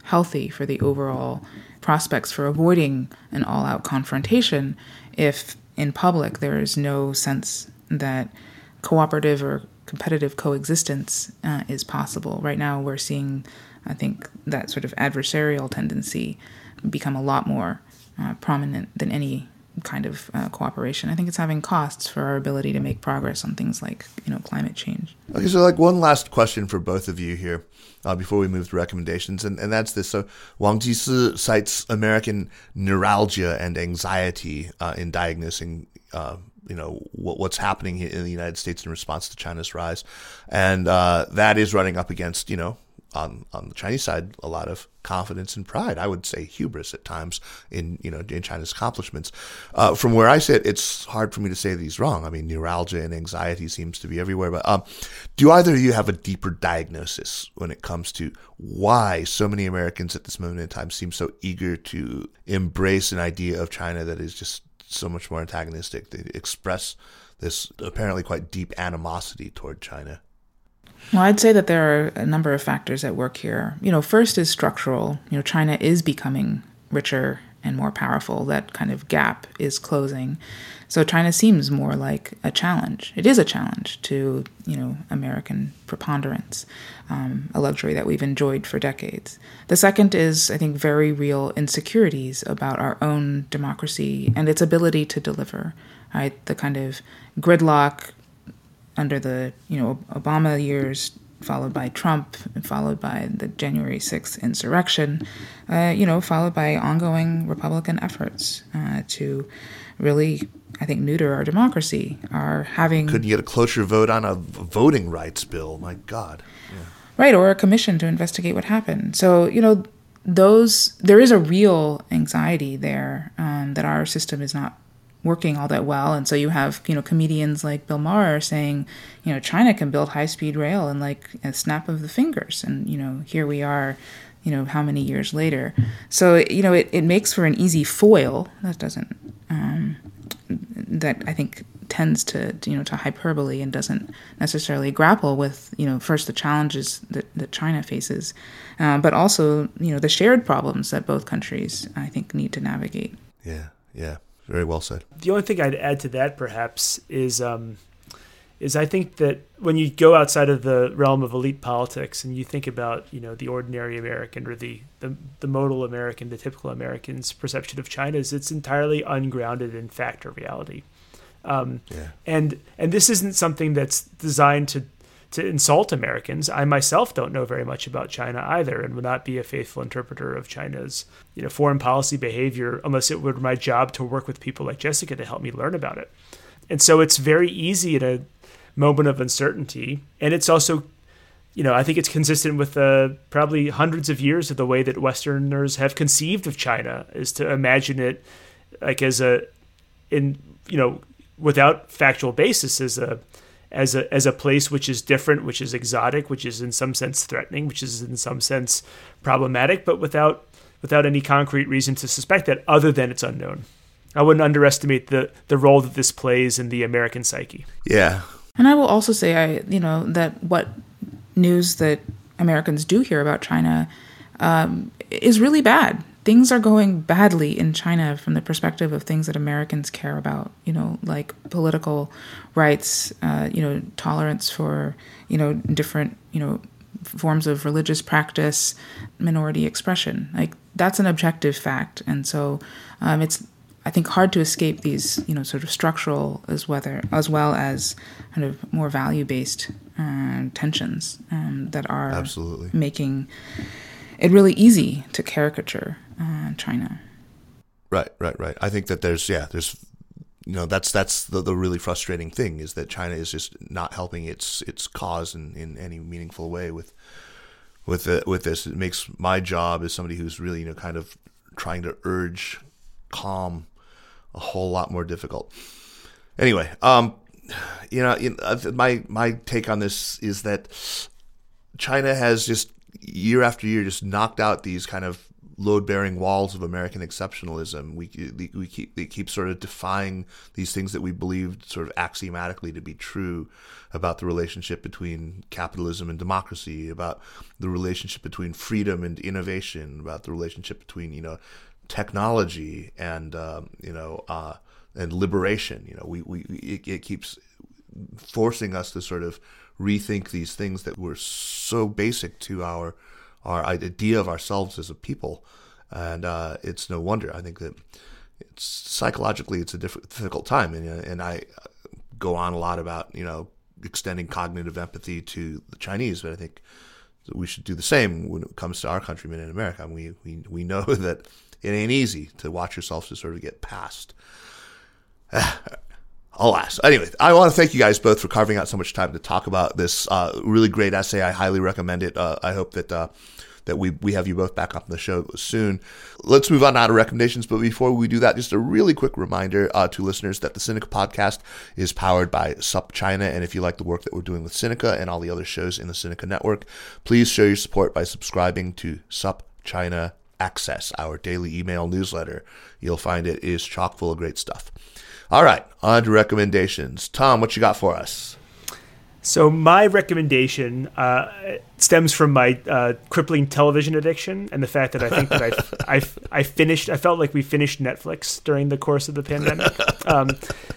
Speaker 3: healthy for the overall prospects for avoiding an all-out confrontation if in public there is no sense that cooperative or competitive coexistence uh, is possible. Right now, we're seeing I think that sort of adversarial tendency become a lot more uh, prominent than any kind of uh, cooperation. I think it's having costs for our ability to make progress on things like you know climate change.
Speaker 1: Okay, so like one last question for both of you here uh, before we move to recommendations, and, and that's this. So Wang Jisi cites American neuralgia and anxiety uh, in diagnosing. Uh, you know what, what's happening in the United States in response to China's rise, and uh, that is running up against you know on on the Chinese side a lot of confidence and pride. I would say hubris at times in you know in China's accomplishments. Uh, from where I sit, it's hard for me to say that he's wrong. I mean, neuralgia and anxiety seems to be everywhere. But um, do either of you have a deeper diagnosis when it comes to why so many Americans at this moment in time seem so eager to embrace an idea of China that is just so much more antagonistic? They express this apparently quite deep animosity toward China.
Speaker 3: Well, I'd say that there are a number of factors at work here. You know, first is structural. You know, China is becoming richer and more powerful. That kind of gap is closing. So China seems more like a challenge. It is a challenge to, you know, American preponderance, um, a luxury that we've enjoyed for decades. The second is, I think, very real insecurities about our own democracy and its ability to deliver. Right, the kind of gridlock, under the you know Obama years, followed by Trump, followed by the January 6th insurrection, uh, you know, followed by ongoing Republican efforts uh, to really, I think, neuter our democracy, are having.
Speaker 1: Couldn't get a closer vote on a voting rights bill. My God.
Speaker 3: Yeah. Right, or a commission to investigate what happened. So, you know, those, there is a real anxiety there um, that our system is not working all that well. And so you have, you know, comedians like Bill Maher saying, you know, China can build high speed rail in like a snap of the fingers. And, you know, here we are, you know, how many years later. So, you know, it, it makes for an easy foil. That doesn't, um, that I think tends to, you know, to hyperbole and doesn't necessarily grapple with, you know, first the challenges that, that China faces, uh, but also, you know, the shared problems that both countries, I think, need to navigate.
Speaker 1: Yeah, yeah. Very well said.
Speaker 2: The only thing I'd add to that, perhaps, is um, is I think that when you go outside of the realm of elite politics and you think about you know the ordinary American or the the, the modal American, the typical American's perception of China is it's entirely ungrounded in fact or reality. Um, yeah. And and this isn't something that's designed to to insult Americans. I myself don't know very much about China either, and would not be a faithful interpreter of China's you know foreign policy behavior unless it were my job to work with people like Jessica to help me learn about it. And so it's very easy in a moment of uncertainty, and it's also you know, I think it's consistent with uh, probably hundreds of years of the way that Westerners have conceived of China is to imagine it like as a, in you know, without factual basis as a as a as a place which is different, which is exotic, which is in some sense threatening, which is in some sense problematic, but without without any concrete reason to suspect that other than it's unknown. I wouldn't underestimate the the role that this plays in the American psyche.
Speaker 1: Yeah.
Speaker 3: And I will also say I you know that what news that Americans do hear about China um, is really bad things are going badly in China from the perspective of things that Americans care about, you know, like political rights, uh, you know, tolerance for, you know, different, you know, forms of religious practice, minority expression. Like that's an objective fact. And so um, it's, I think, hard to escape these, you know, sort of structural as whether as well as kind of more value based uh, tensions um, that are
Speaker 1: absolutely
Speaker 3: making it really easy to caricature uh, China.
Speaker 1: Right, right, right. I think that there's yeah, there's you know that's that's the, the really frustrating thing is that China is just not helping its its cause in, in any meaningful way with with the, with this. It makes my job as somebody who's really you know kind of trying to urge calm a whole lot more difficult. Anyway, um, you know, my my take on this is that China has just year after year just knocked out these kind of load bearing walls of American exceptionalism. We we keep they keep sort of defying these things that we believed sort of axiomatically to be true about the relationship between capitalism and democracy, about the relationship between freedom and innovation, about the relationship between you know technology and um, you know uh, and liberation. You know, we we it, it keeps forcing us to sort of rethink these things that were so basic to our our idea of ourselves as a people. And uh, it's no wonder. I think that it's psychologically it's a difficult time, and and I go on a lot about you know extending cognitive empathy to the Chinese, but I think we should do the same when it comes to our countrymen in America. We we we know that it ain't easy to watch yourself to sort of get past. Alas. Anyway, I want to thank you guys both for carving out so much time to talk about this uh, really great essay. I highly recommend it. Uh, I hope that uh, that we we have you both back on the show soon. Let's move on now to recommendations. But before we do that, just a really quick reminder uh, to listeners that the Sinica podcast is powered by SupChina. And if you like the work that we're doing with Sinica and all the other shows in the Sinica network, please show your support by subscribing to SUP China Access, our daily email newsletter. You'll find it is chock full of great stuff. All right, on to recommendations. Tom, what you got for us?
Speaker 2: So my recommendation uh, stems from my uh, crippling television addiction and the fact that I think that I, I, I finished. I felt like we finished Netflix during the course of the pandemic. Um,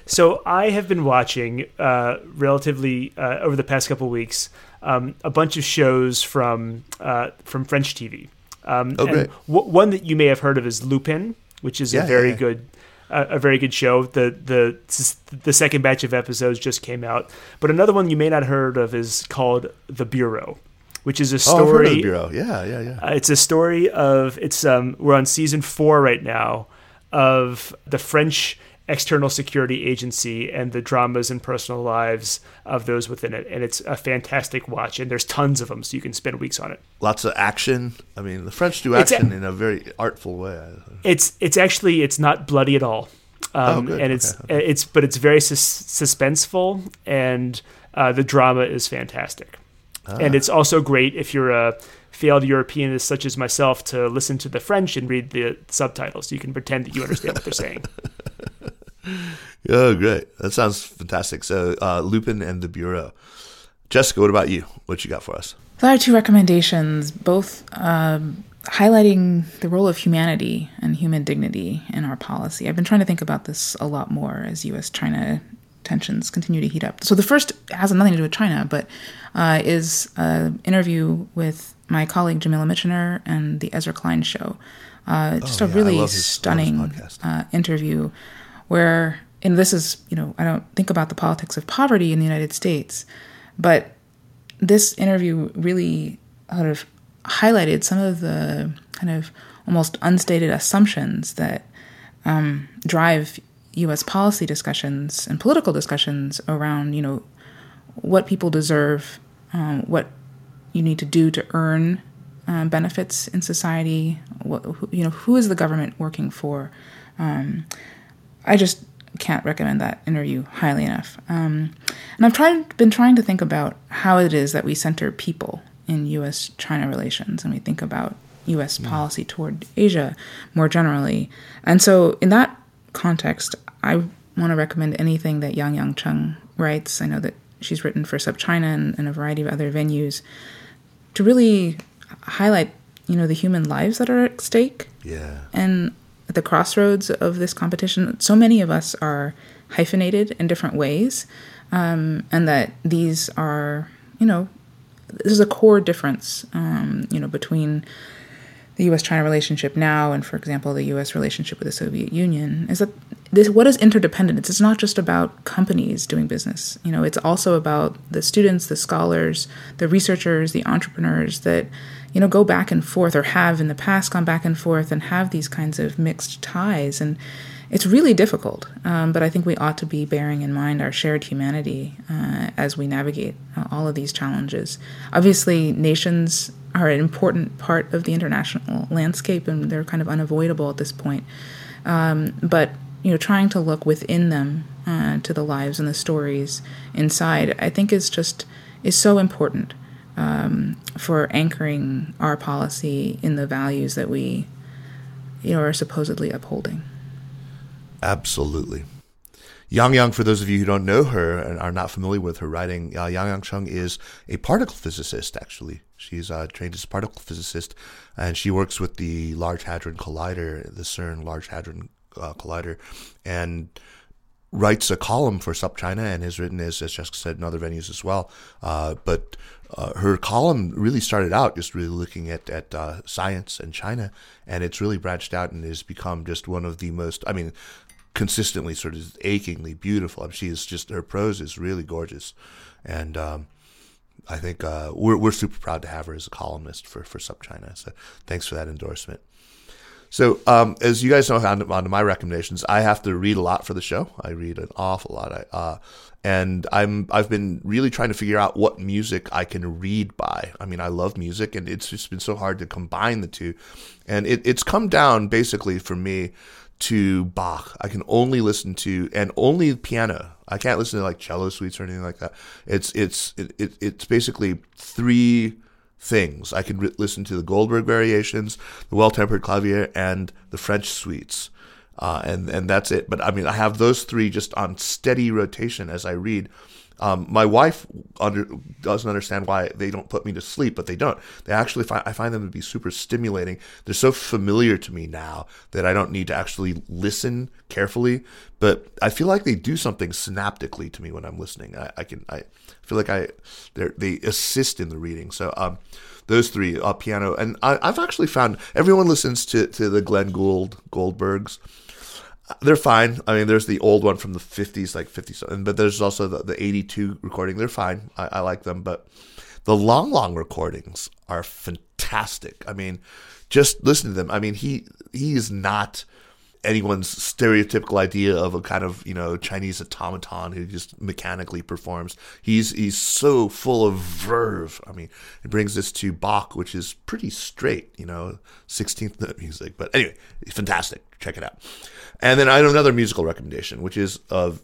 Speaker 2: so I have been watching uh, relatively uh, over the past couple weeks um, a bunch of shows from uh, from French TV. Um,
Speaker 1: oh, great.
Speaker 2: W- one that you may have heard of is Lupin, which is
Speaker 1: Yeah,
Speaker 2: a very
Speaker 1: yeah, yeah.
Speaker 2: good a, a very good show. The the the second batch of episodes just came out, but another one you may not have heard of is called The Bureau, which is a
Speaker 1: Oh, I've heard of
Speaker 2: story.
Speaker 1: the Bureau. Yeah, yeah, yeah.
Speaker 2: Uh, it's a story of it's um we're on season four right now of the French external security agency and the dramas and personal lives of those within it. And it's a fantastic watch and there's tons of them so you can spend weeks on it.
Speaker 1: Lots of action. I mean, the French do
Speaker 2: It's a-
Speaker 1: action in a very artful way.
Speaker 2: it's it's actually it's not bloody at all. Um,
Speaker 1: Oh,
Speaker 2: and it's
Speaker 1: Okay,
Speaker 2: it's but it's very sus- suspenseful and uh, the drama is fantastic.
Speaker 1: Ah.
Speaker 2: and it's also great if you're a failed Europeanist such as myself to listen to the French and read the subtitles. You can pretend that you understand what they're saying
Speaker 1: Oh, great. That sounds fantastic. So, uh, Lupin and the Bureau. Jessica, what about you? What you got for us?
Speaker 3: So are two recommendations, both um, highlighting the role of humanity and human dignity in our policy. I've been trying to think about this a lot more as U.S. China tensions continue to heat up. So the first has nothing to do with China, but uh, is an interview with my colleague Jamila Michener and the Ezra Klein Show. Uh, just
Speaker 1: Oh,
Speaker 3: a
Speaker 1: yeah,
Speaker 3: really stunning
Speaker 1: love his podcast.
Speaker 3: uh, interview where, and this is, you know, I don't think about the politics of poverty in the United States, but this interview really sort of highlighted some of the kind of almost unstated assumptions that um, drive U.S. policy discussions and political discussions around, you know, what people deserve, um, what you need to do to earn um, benefits in society. What, who, you know, who is the government working for? I just can't recommend that interview highly enough. Um, and I've tried, been trying to think about how it is that we center people in U.S. China relations, and we think about U.S. policy toward Asia more generally. And so, in that context, I want to recommend anything that Yangyang Cheng writes. I know that she's written for SupChina and, and a variety of other venues to really highlight, you know, the human lives that are at stake
Speaker 1: Yeah.
Speaker 3: and the crossroads of this competition, so many of us are hyphenated in different ways, um, and that these are, you know, this is a core difference, um, you know, between the U.S.-China relationship now and, for example, the U.S. relationship with the Soviet Union is that this what is interdependence. It's not just about companies doing business. You know, it's also about the students, the scholars, the researchers, the entrepreneurs that you know go back and forth or have in the past gone back and forth and have these kinds of mixed ties and. It's really difficult, um, but I think we ought to be bearing in mind our shared humanity uh, as we navigate uh, all of these challenges. Obviously, nations are an important part of the international landscape, and they're kind of unavoidable at this point. Um, but you know, trying to look within them uh, to the lives and the stories inside, I think is just is so important um, for anchoring our policy in the values that we, you know, are supposedly upholding.
Speaker 1: Absolutely. Yangyang, for those of you who don't know her and are not familiar with her writing, uh, Yangyang Cheng is a particle physicist, actually. She's uh, trained as a particle physicist, and she works with the Large Hadron Collider, the CERN Large Hadron uh, Collider, and writes a column for SupChina and has written, as, as Jessica said, in other venues as well. Uh, but uh, her column really started out just really looking at, at uh, science and China, and it's really branched out and has become just one of the most, I mean, consistently sort of achingly beautiful. I mean, she is just, her prose is really gorgeous. And um, I think uh, we're, we're super proud to have her as a columnist for, for SupChina. So thanks for that endorsement. So, um, as you guys know, on, on my recommendations, I have to read a lot for the show. I read an awful lot. I, uh, and I'm I've been really trying to figure out what music I can read by. I mean, I love music, and it's just been so hard to combine the two. And it, it's come down basically for me to Bach. I can only listen to and only piano. I can't listen to like cello suites or anything like that. It's it's it, it it's basically three things. I can re- listen to the Goldberg variations, the Well Tempered Clavier, and the French suites. Uh, and and that's it. But I mean, I have those three just on steady rotation as I read. Um, my wife under, doesn't understand why they don't put me to sleep, but they don't. They actually find I find them to be super stimulating. They're so familiar to me now that I don't need to actually listen carefully. But I feel like they do something synaptically to me when I'm listening. I, I can I feel like I they assist in the reading. So um, those three uh, piano and I, I've actually found everyone listens to to the Glenn Gould Goldbergs they're fine. I mean, there's the old one from the 50s, like 50 something, but there's also the, the 82 recording. They're fine. I, I like them, but the Lang Lang recordings are fantastic. I mean, just listen to them. I mean, he he is not anyone's stereotypical idea of a kind of you know Chinese automaton who just mechanically performs. He's he's so full of verve. I mean, it brings us to Bach, which is pretty straight, you know, sixteenth note music. But anyway, fantastic. Check it out. And then I have another musical recommendation, which is of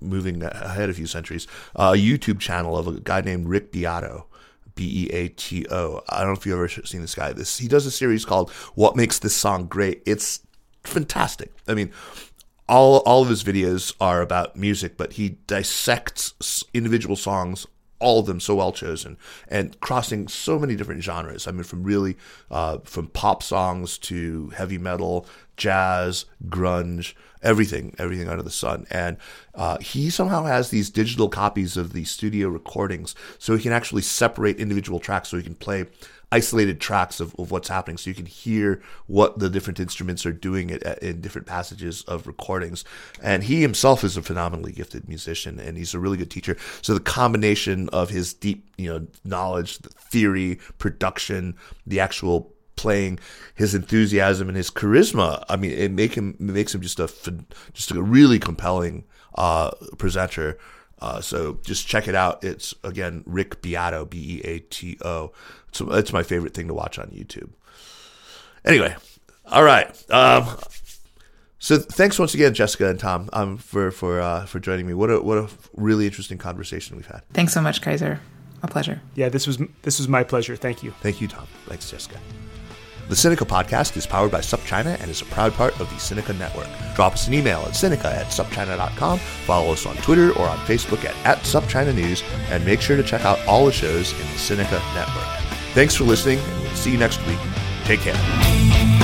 Speaker 1: moving ahead a few centuries, a YouTube channel of a guy named Rick Beato. B E A T O. I don't know if you've ever seen this guy. This he does a series called "What Makes This Song Great." It's fantastic. I mean, all all of his videos are about music, but he dissects individual songs, all of them so well chosen, and crossing so many different genres. I mean, from really uh, from pop songs to heavy metal, jazz, grunge, everything, everything under the sun. And uh, he somehow has these digital copies of the studio recordings, so he can actually separate individual tracks, so he can play isolated tracks of, of what's happening. So you can hear what the different instruments are doing it in different passages of recordings. And he himself is a phenomenally gifted musician and he's a really good teacher. So the combination of his deep you know knowledge the theory production the actual playing his enthusiasm and his charisma i mean it make him it makes him just a just a really compelling uh, presenter uh, so just check it out. It's again Rick Beato, B E A T O. So it's my favorite thing to watch on YouTube. Anyway, all right. Um, so thanks once again, Jessica and Tom, um, for for uh, for joining me. What a what a really interesting conversation we've had.
Speaker 3: Thanks so much, Kaiser. A pleasure.
Speaker 2: Yeah, this was this was my pleasure. Thank you.
Speaker 1: Thank you, Tom. Thanks, Jessica. The Sinica podcast is powered by SupChina and is a proud part of the Sinica Network. Drop us an email at Sinica at SupChina.com, follow us on Twitter or on Facebook at, at SupChina News, and make sure to check out all the shows in the Sinica Network. Thanks for listening, and we'll see you next week. Take care.